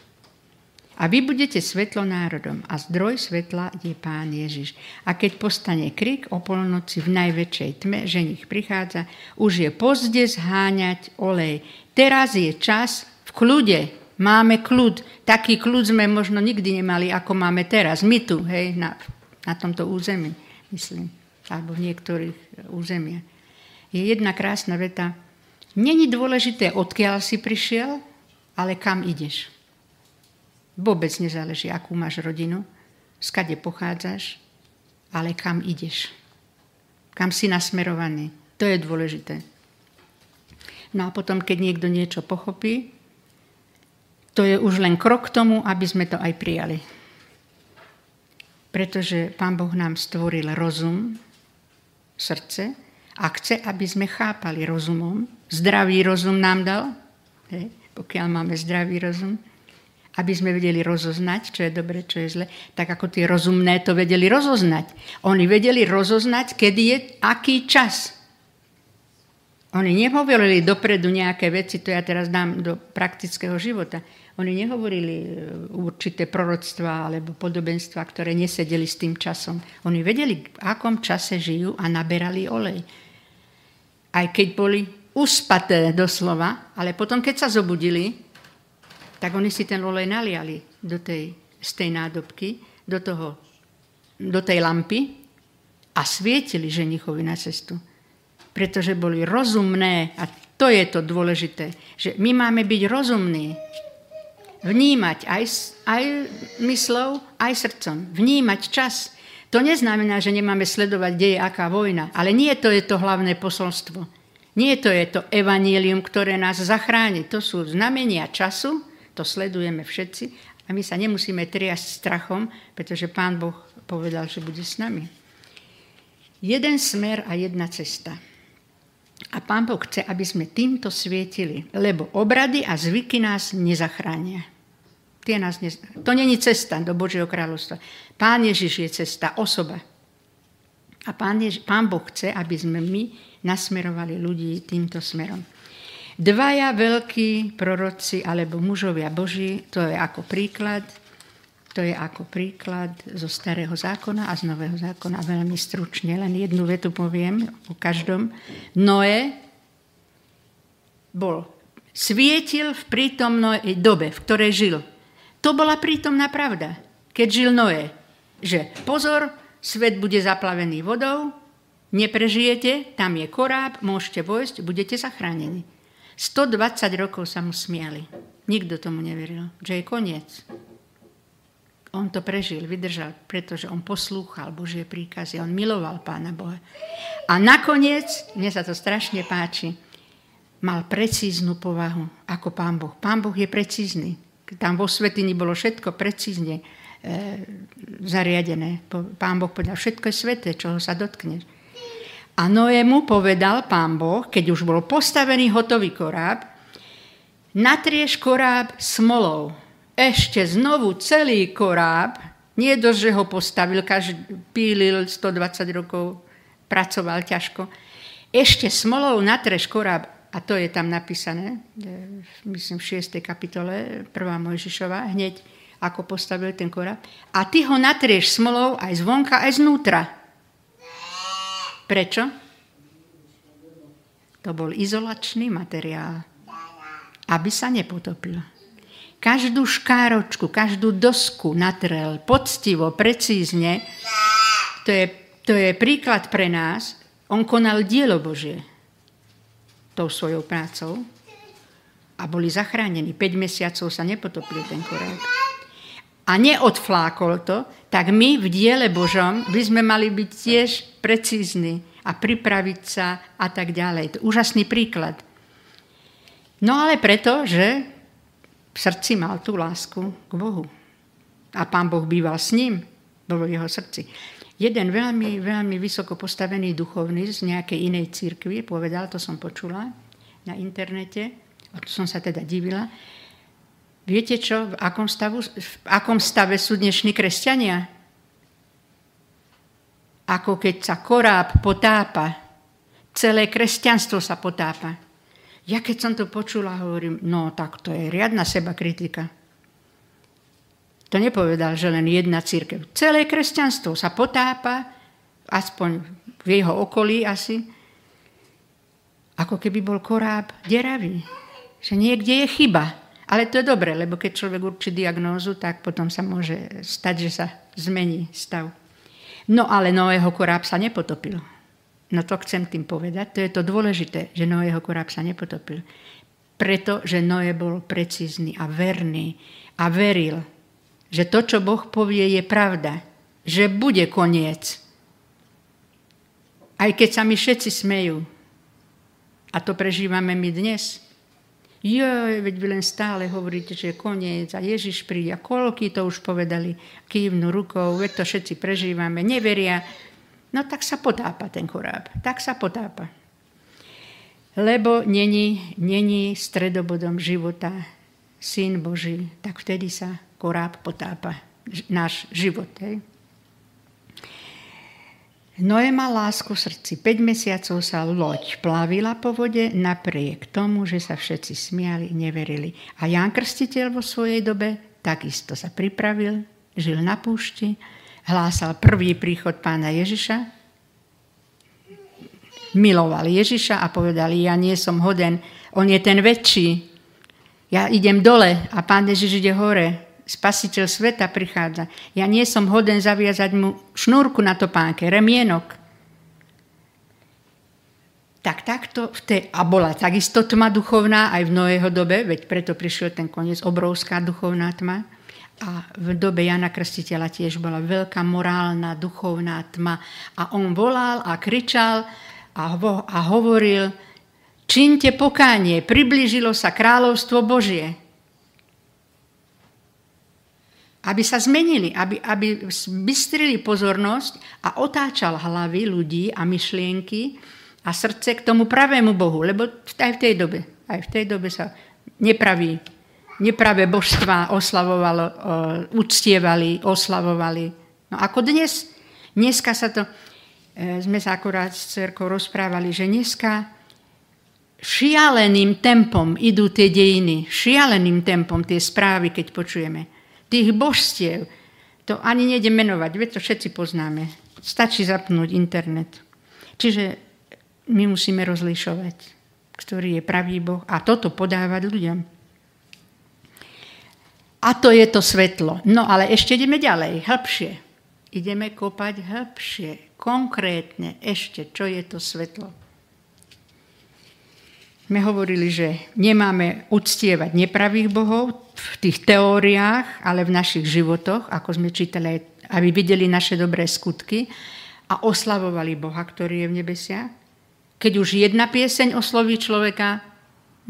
A: A vy budete svetlo národom a zdroj svetla je Pán Ježiš. A keď postane krik o polnoci v najväčšej tme, že nich prichádza, už je pozde zháňať olej. Teraz je čas v kľude. Máme kľud. Taký kľud sme možno nikdy nemali, ako máme teraz. My tu, hej, na, na tomto území, myslím. Alebo v niektorých územiach je jedna krásna veta. Není dôležité, odkiaľ si prišiel, ale kam ideš. Vôbec nezáleží, akú máš rodinu, skade pochádzaš, ale kam ideš. Kam si nasmerovaný. To je dôležité. No a potom, keď niekto niečo pochopí, to je už len krok k tomu, aby sme to aj prijali. Pretože Pán Boh nám stvoril rozum, srdce a chce, aby sme chápali rozumom. Zdravý rozum nám dal, hej, pokiaľ máme zdravý rozum, aby sme vedeli rozoznať, čo je dobre, čo je zle, tak ako tie rozumné to vedeli rozoznať. Oni vedeli rozoznať, kedy je aký čas. Oni nehovorili dopredu nejaké veci, to ja teraz dám do praktického života. Oni nehovorili e, určité proroctvá alebo podobenstva, ktoré nesedeli s tým časom. Oni vedeli, v akom čase žijú a naberali olej. Aj keď boli uspaté doslova, ale potom, keď sa zobudili, tak oni si ten olej naliali do tej, z tej nádobky, do, toho, do tej lampy a svietili ženichovi na cestu. Pretože boli rozumné a to je to dôležité, že my máme byť rozumní. Vnímať aj, aj myslou, aj srdcom. Vnímať čas. To neznamená, že nemáme sledovať, kde je aká vojna. Ale nie to je to hlavné posolstvo. Nie to je to evanílium, ktoré nás zachráni. To sú znamenia času, to sledujeme všetci a my sa nemusíme triasť strachom, pretože Pán Boh povedal, že bude s nami. Jeden smer a jedna cesta. A Pán Boh chce, aby sme týmto svietili, lebo obrady a zvyky nás nezachránia. Tie nás nez... To není cesta do Božieho kráľovstva. Pán Ježiš je cesta, osoba. A Pán, Jež... Pán Boh chce, aby sme my nasmerovali ľudí týmto smerom. Dvaja veľkí proroci alebo mužovia Boží, to je ako príklad, to je ako príklad zo starého zákona a z nového zákona. Veľmi stručne, len jednu vetu poviem o každom. Noé bol, svietil v prítomnej dobe, v ktorej žil. To bola prítomná pravda, keď žil Noé. Že pozor, svet bude zaplavený vodou, neprežijete, tam je koráb, môžete vojsť, budete zachránení. 120 rokov sa mu smiali. Nikto tomu neveril, že je koniec. On to prežil, vydržal, pretože on poslúchal Božie príkazy, on miloval Pána Boha. A nakoniec, mne sa to strašne páči, mal precíznu povahu ako Pán Boh. Pán Boh je precízny. Tam vo svetini bolo všetko precízne zariadené. Pán Boh povedal, všetko je sveté, čoho sa dotkneš. A Noému povedal pán Boh, keď už bol postavený hotový koráb, natrieš koráb smolou. Ešte znovu celý koráb, nie dosť, že ho postavil, každý pílil 120 rokov, pracoval ťažko. Ešte smolou natrieš koráb, a to je tam napísané, myslím v 6. kapitole, 1. Mojžišova, hneď ako postavil ten koráb. A ty ho natrieš smolou aj zvonka, aj znútra. Prečo? To bol izolačný materiál, aby sa nepotopil. Každú škáročku, každú dosku natrel poctivo, precízne. To je, to je príklad pre nás. On konal dielo Božie tou svojou prácou a boli zachránení. 5 mesiacov sa nepotopil ten korál. A neodflákol to, tak my v diele Božom by sme mali byť tiež precízni a pripraviť sa a tak ďalej. To je úžasný príklad. No ale preto, že v srdci mal tú lásku k Bohu. A pán Boh býval s ním, bol v jeho srdci. Jeden veľmi, veľmi vysoko postavený duchovný z nejakej inej církvy povedal, to som počula na internete, a to som sa teda divila, viete čo, v akom, stavu, v akom stave sú dnešní kresťania? ako keď sa koráb potápa, celé kresťanstvo sa potápa. Ja keď som to počula, hovorím, no tak to je riadna seba kritika. To nepovedal, že len jedna církev. Celé kresťanstvo sa potápa, aspoň v jeho okolí asi, ako keby bol koráb deravý. Že niekde je chyba. Ale to je dobre, lebo keď človek určí diagnózu, tak potom sa môže stať, že sa zmení stav. No ale Noého koráb sa nepotopil. No to chcem tým povedať. To je to dôležité, že Noého koráb sa nepotopil. Pretože Noé bol precízny a verný a veril, že to, čo Boh povie, je pravda. že bude koniec. Aj keď sa mi všetci smejú. A to prežívame my dnes. Jo, veď vy len stále hovoríte, že je koniec a Ježiš príde. A koľky to už povedali, kývnu rukou, veď to všetci prežívame, neveria. No tak sa potápa ten koráb. Tak sa potápa. Lebo není, není stredobodom života Syn Boží, tak vtedy sa koráb potápa náš život. Hej. Noé mal lásku v srdci. 5 mesiacov sa loď plavila po vode napriek tomu, že sa všetci smiali, neverili. A Ján Krstiteľ vo svojej dobe takisto sa pripravil, žil na púšti, hlásal prvý príchod pána Ježiša, miloval Ježiša a povedali, ja nie som hoden, on je ten väčší. Ja idem dole a pán Ježiš ide hore spasiteľ sveta prichádza. Ja nie som hoden zaviazať mu šnúrku na topánke, remienok. Tak takto, v tej, a bola takisto tma duchovná aj v Noého dobe, veď preto prišiel ten koniec, obrovská duchovná tma. A v dobe Jana Krstiteľa tiež bola veľká morálna, duchovná tma. A on volal a kričal a, ho, a hovoril, činte pokánie, priblížilo sa kráľovstvo Božie aby sa zmenili, aby, aby bystrili pozornosť a otáčal hlavy ľudí a myšlienky a srdce k tomu pravému Bohu, lebo aj v tej dobe, aj v tej dobe sa nepraví, nepravé božstva oslavovalo, uctievali, oslavovali. No ako dnes, dneska sa to, e, sme sa akorát s cerkou rozprávali, že dneska šialeným tempom idú tie dejiny, šialeným tempom tie správy, keď počujeme tých božstiev, to ani nejde menovať, veď to všetci poznáme. Stačí zapnúť internet. Čiže my musíme rozlišovať, ktorý je pravý Boh a toto podávať ľuďom. A to je to svetlo. No ale ešte ideme ďalej, hĺbšie. Ideme kopať hĺbšie, konkrétne ešte, čo je to svetlo sme hovorili, že nemáme uctievať nepravých bohov v tých teóriách, ale v našich životoch, ako sme čítali, aby videli naše dobré skutky a oslavovali Boha, ktorý je v nebesiach. Keď už jedna pieseň osloví človeka,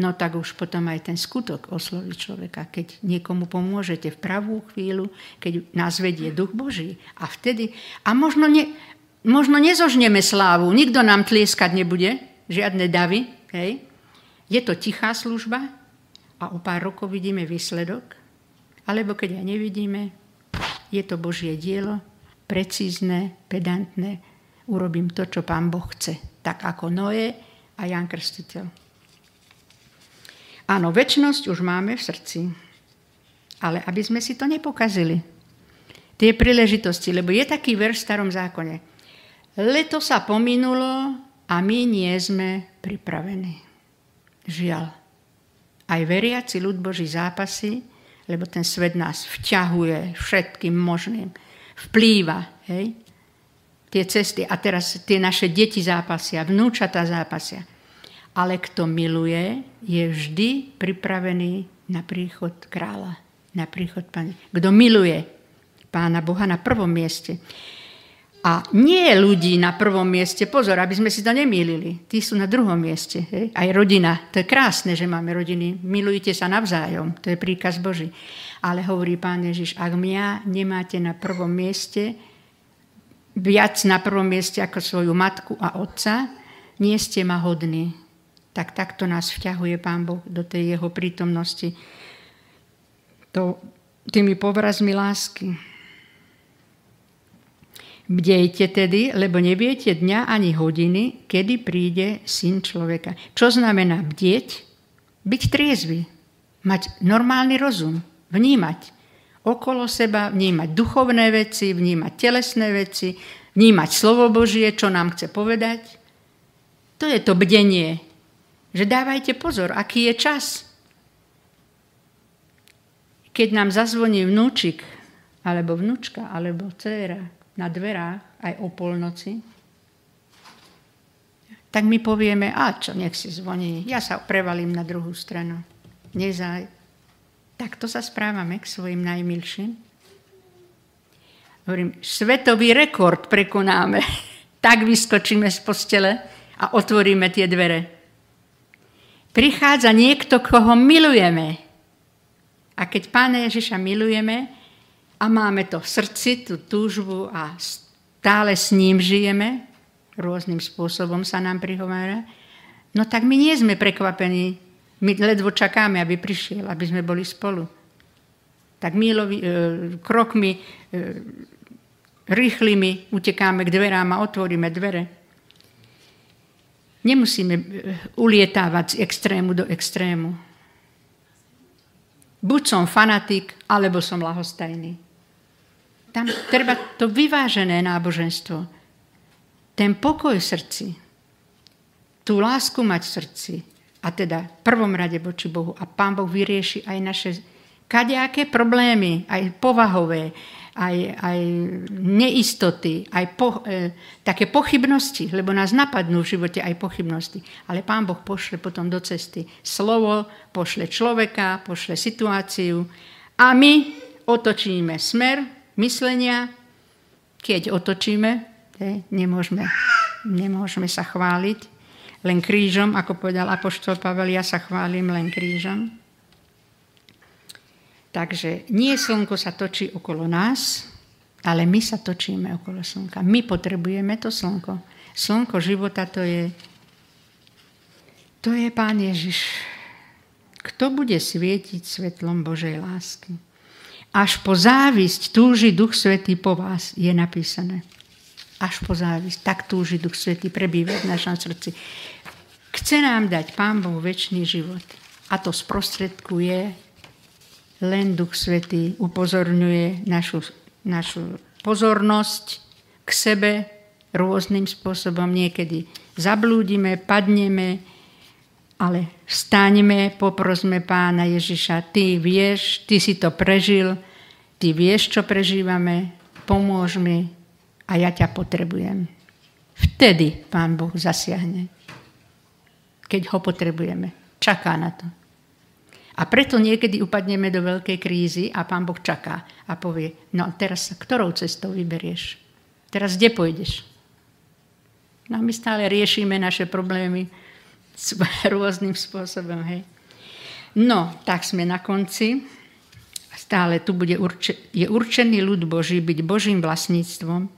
A: no tak už potom aj ten skutok osloví človeka. Keď niekomu pomôžete v pravú chvíľu, keď nás vedie Duch Boží. A vtedy, a možno, ne, možno nezožneme slávu, nikto nám tlieskať nebude, žiadne davy, hej? Je to tichá služba a o pár rokov vidíme výsledok, alebo keď aj nevidíme, je to Božie dielo, precízne, pedantné, urobím to, čo Pán Boh chce, tak ako Noé a Jan Krstiteľ. Áno, väčnosť už máme v srdci, ale aby sme si to nepokazili, tie príležitosti, lebo je taký verš v starom zákone. Leto sa pominulo a my nie sme pripravení. Žiaľ. Aj veriaci ľud Boží zápasy, lebo ten svet nás vťahuje všetkým možným. Vplýva, hej? Tie cesty. A teraz tie naše deti zápasia, vnúčata zápasia. Ale kto miluje, je vždy pripravený na príchod kráľa, na príchod Pane. Kto miluje Pána Boha na prvom mieste. A nie ľudí na prvom mieste, pozor, aby sme si to nemýlili, tí sú na druhom mieste. Hej? Aj rodina, to je krásne, že máme rodiny, milujte sa navzájom, to je príkaz Boží. Ale hovorí pán Ježiš, ak mňa nemáte na prvom mieste, viac na prvom mieste ako svoju matku a otca, nie ste ma hodní. Tak takto nás vťahuje Pán Boh do tej jeho prítomnosti. To, tými povrazmi lásky. Bdejte tedy, lebo neviete dňa ani hodiny, kedy príde syn človeka. Čo znamená bdieť? Byť triezvy. Mať normálny rozum. Vnímať. Okolo seba vnímať duchovné veci, vnímať telesné veci, vnímať slovo Božie, čo nám chce povedať. To je to bdenie. Že dávajte pozor, aký je čas. Keď nám zazvoní vnúčik, alebo vnúčka, alebo dcéra, na dverách aj o polnoci, tak my povieme, a čo, nech si zvoní, ja sa prevalím na druhú stranu. Nezaj. Takto sa správame k svojim najmilším. Hovorím, svetový rekord prekonáme. tak vyskočíme z postele a otvoríme tie dvere. Prichádza niekto, koho milujeme. A keď Pána Ježiša milujeme a máme to v srdci, tú túžbu a stále s ním žijeme, rôznym spôsobom sa nám prihovára, no tak my nie sme prekvapení. My ledvo čakáme, aby prišiel, aby sme boli spolu. Tak mílovi, e, krokmi, e, rýchlymi utekáme k dverám a otvoríme dvere. Nemusíme e, ulietávať z extrému do extrému. Buď som fanatik, alebo som lahostajný. Tam treba to vyvážené náboženstvo ten pokoj v srdci, tú lásku mať v srdci, a teda v prvom rade voči Bohu. A Pán Boh vyrieši aj naše kadejaké problémy, aj povahové, aj, aj neistoty, aj po, e, také pochybnosti, lebo nás napadnú v živote aj pochybnosti. Ale Pán Boh pošle potom do cesty slovo, pošle človeka, pošle situáciu a my otočíme smer myslenia, keď otočíme, Nemôžeme, nemôžeme sa chváliť len krížom, ako povedal Apoštol Pavel, ja sa chválim len krížom. Takže nie slnko sa točí okolo nás, ale my sa točíme okolo slnka. My potrebujeme to slnko. Slnko života to je, to je Pán Ježiš. Kto bude svietiť svetlom Božej lásky? Až po závisť túži Duch Svetý po vás, je napísané až po závisť. Tak túži Duch Svetý prebývať v našom srdci. Chce nám dať Pán Boh väčší život. A to sprostredkuje len Duch Svetý. Upozorňuje našu, našu pozornosť k sebe rôznym spôsobom. Niekedy zablúdime, padneme, ale vstaňme, poprosme Pána Ježiša. Ty vieš, ty si to prežil, ty vieš, čo prežívame, pomôž mi, a ja ťa potrebujem. Vtedy Pán Boh zasiahne. Keď ho potrebujeme. Čaká na to. A preto niekedy upadneme do veľkej krízy a Pán Boh čaká a povie, no teraz ktorou cestou vyberieš? Teraz kde pôjdeš? No my stále riešime naše problémy rôznym spôsobom. Hej. No, tak sme na konci. Stále tu bude urče, je určený ľud Boží byť Božím vlastníctvom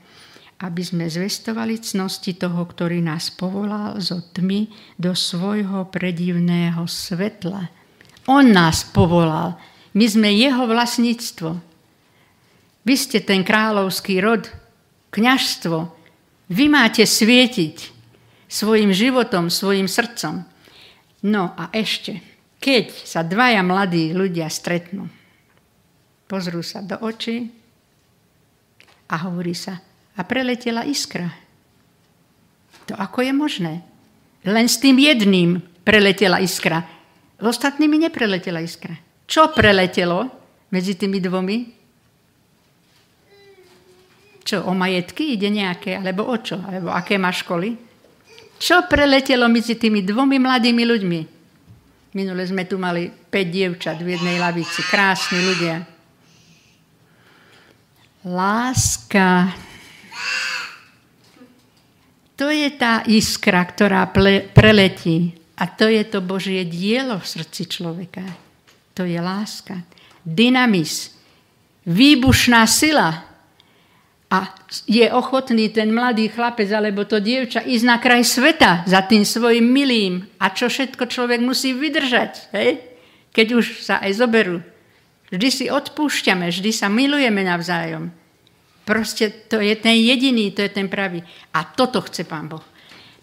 A: aby sme zvestovali cnosti toho, ktorý nás povolal zo tmy do svojho predivného svetla. On nás povolal. My sme jeho vlastníctvo. Vy ste ten kráľovský rod, kňažstvo. Vy máte svietiť svojim životom, svojim srdcom. No a ešte, keď sa dvaja mladí ľudia stretnú, pozrú sa do očí a hovorí sa, a preletela iskra. To ako je možné? Len s tým jedným preletela iskra. Ostatnými nepreletela iskra. Čo preletelo medzi tými dvomi? Čo, o majetky ide nejaké? Alebo o čo? Alebo aké má školy? Čo preletelo medzi tými dvomi mladými ľuďmi? Minule sme tu mali 5 dievčat v jednej lavici. Krásni ľudia. Láska to je tá iskra, ktorá preletí. A to je to Božie dielo v srdci človeka. To je láska. Dynamis. Výbušná sila. A je ochotný ten mladý chlapec alebo to dievča ísť na kraj sveta za tým svojim milým. A čo všetko človek musí vydržať, hej? keď už sa aj zoberú. Vždy si odpúšťame, vždy sa milujeme navzájom. Proste to je ten jediný, to je ten pravý. A toto chce Pán Boh.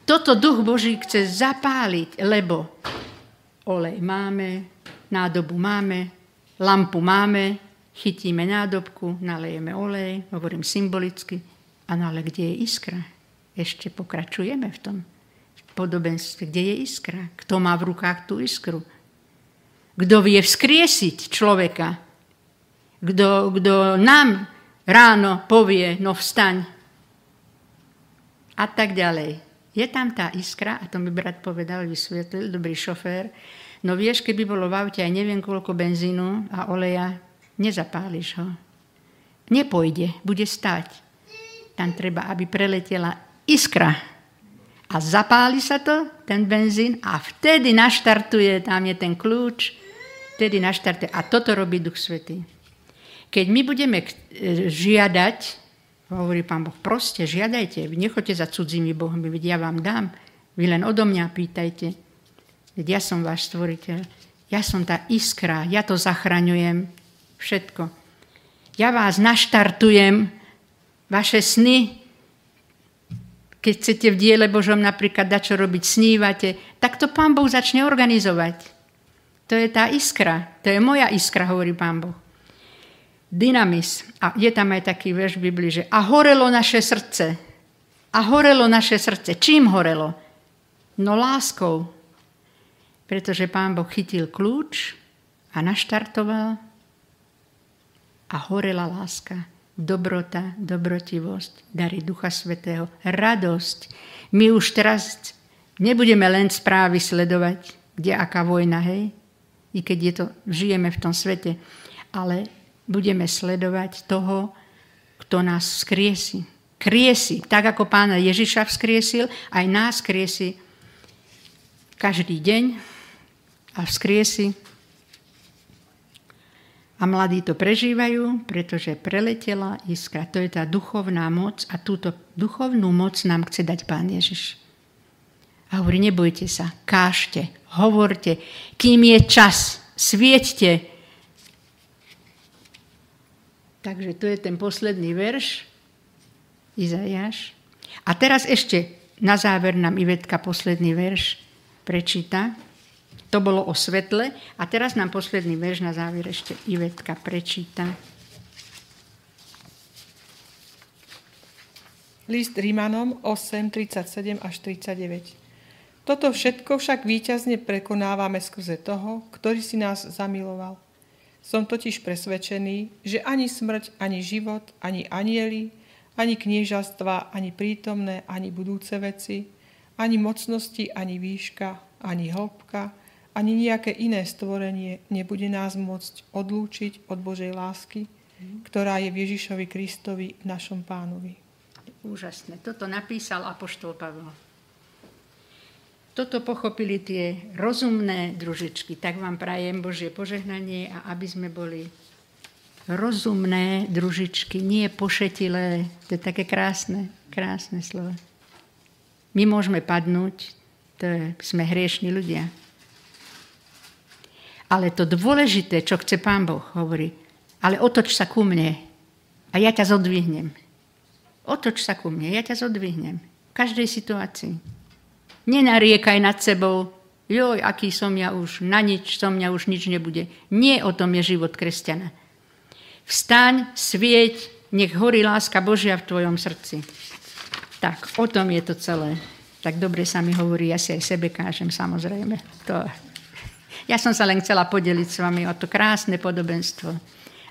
A: Toto duch Boží chce zapáliť, lebo olej máme, nádobu máme, lampu máme, chytíme nádobku, nalejeme olej, hovorím symbolicky, a no ale kde je iskra? Ešte pokračujeme v tom podobenstve, kde je iskra? Kto má v rukách tú iskru? Kto vie vzkriesiť človeka? Kto, kto nám ráno povie, no vstaň. A tak ďalej. Je tam tá iskra, a to mi brat povedal, vysvetlil, dobrý šofér, no vieš, keby bolo v aute aj neviem koľko benzínu a oleja, nezapáliš ho. nepojde, bude stať. Tam treba, aby preletela iskra. A zapáli sa to, ten benzín, a vtedy naštartuje, tam je ten kľúč, vtedy naštartuje. A toto robí Duch Svetý. Keď my budeme žiadať, hovorí Pán Boh, proste žiadajte, nechoďte za cudzími bohmi, veď ja vám dám, vy len odo mňa pýtajte, veď ja som váš stvoriteľ, ja som tá iskra, ja to zachraňujem, všetko. Ja vás naštartujem, vaše sny, keď chcete v diele Božom napríklad dať čo robiť, snívate, tak to Pán Boh začne organizovať. To je tá iskra, to je moja iskra, hovorí Pán Boh dynamis. A je tam aj taký verš v Biblii, že a horelo naše srdce. A horelo naše srdce. Čím horelo? No láskou. Pretože pán Boh chytil kľúč a naštartoval a horela láska, dobrota, dobrotivosť, dary Ducha Svetého, radosť. My už teraz nebudeme len správy sledovať, kde aká vojna, hej? I keď je to, žijeme v tom svete, ale budeme sledovať toho, kto nás vzkriesi. Kriesi, tak ako pána Ježiša vzkriesil, aj nás kriesi každý deň a vzkriesi. A mladí to prežívajú, pretože preletela iskra. To je tá duchovná moc a túto duchovnú moc nám chce dať pán Ježiš. A hovorí, nebojte sa, kážte, hovorte, kým je čas, svieťte, Takže to je ten posledný verš, Izajáš. A teraz ešte na záver nám Ivetka posledný verš prečíta. To bolo o svetle. A teraz nám posledný verš na záver ešte Ivetka prečíta.
B: List Rímanom 8, 37 až 39. Toto všetko však víťazne prekonávame skrze toho, ktorý si nás zamiloval. Som totiž presvedčený, že ani smrť, ani život, ani anieli, ani kniežastva, ani prítomné, ani budúce veci, ani mocnosti, ani výška, ani hĺbka, ani nejaké iné stvorenie nebude nás môcť odlúčiť od Božej lásky, ktorá je v Ježišovi Kristovi, našom pánovi.
A: Úžasné. Toto napísal Apoštol Pavel toto pochopili tie rozumné družičky. Tak vám prajem Božie požehnanie a aby sme boli rozumné družičky, nie pošetilé. To je také krásne, krásne slovo. My môžeme padnúť, to je, sme hriešni ľudia. Ale to dôležité, čo chce Pán Boh, hovorí, ale otoč sa ku mne a ja ťa zodvihnem. Otoč sa ku mne, ja ťa zodvihnem. V každej situácii. Nenariekaj nad sebou, joj, aký som ja už, na nič som mňa už nič nebude. Nie o tom je život kresťana. Vstaň, svieť, nech horí láska Božia v tvojom srdci. Tak, o tom je to celé. Tak dobre sa mi hovorí, ja si aj sebe kážem, samozrejme. To... Ja som sa len chcela podeliť s vami o to krásne podobenstvo,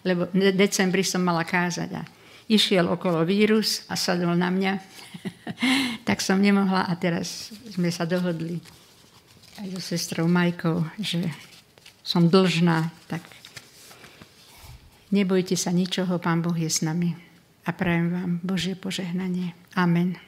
A: lebo v decembri som mala kázať a išiel okolo vírus a sadol na mňa tak som nemohla a teraz sme sa dohodli aj so sestrou Majkou, že som dlžná, tak nebojte sa ničoho, Pán Boh je s nami. A prajem vám Božie požehnanie. Amen.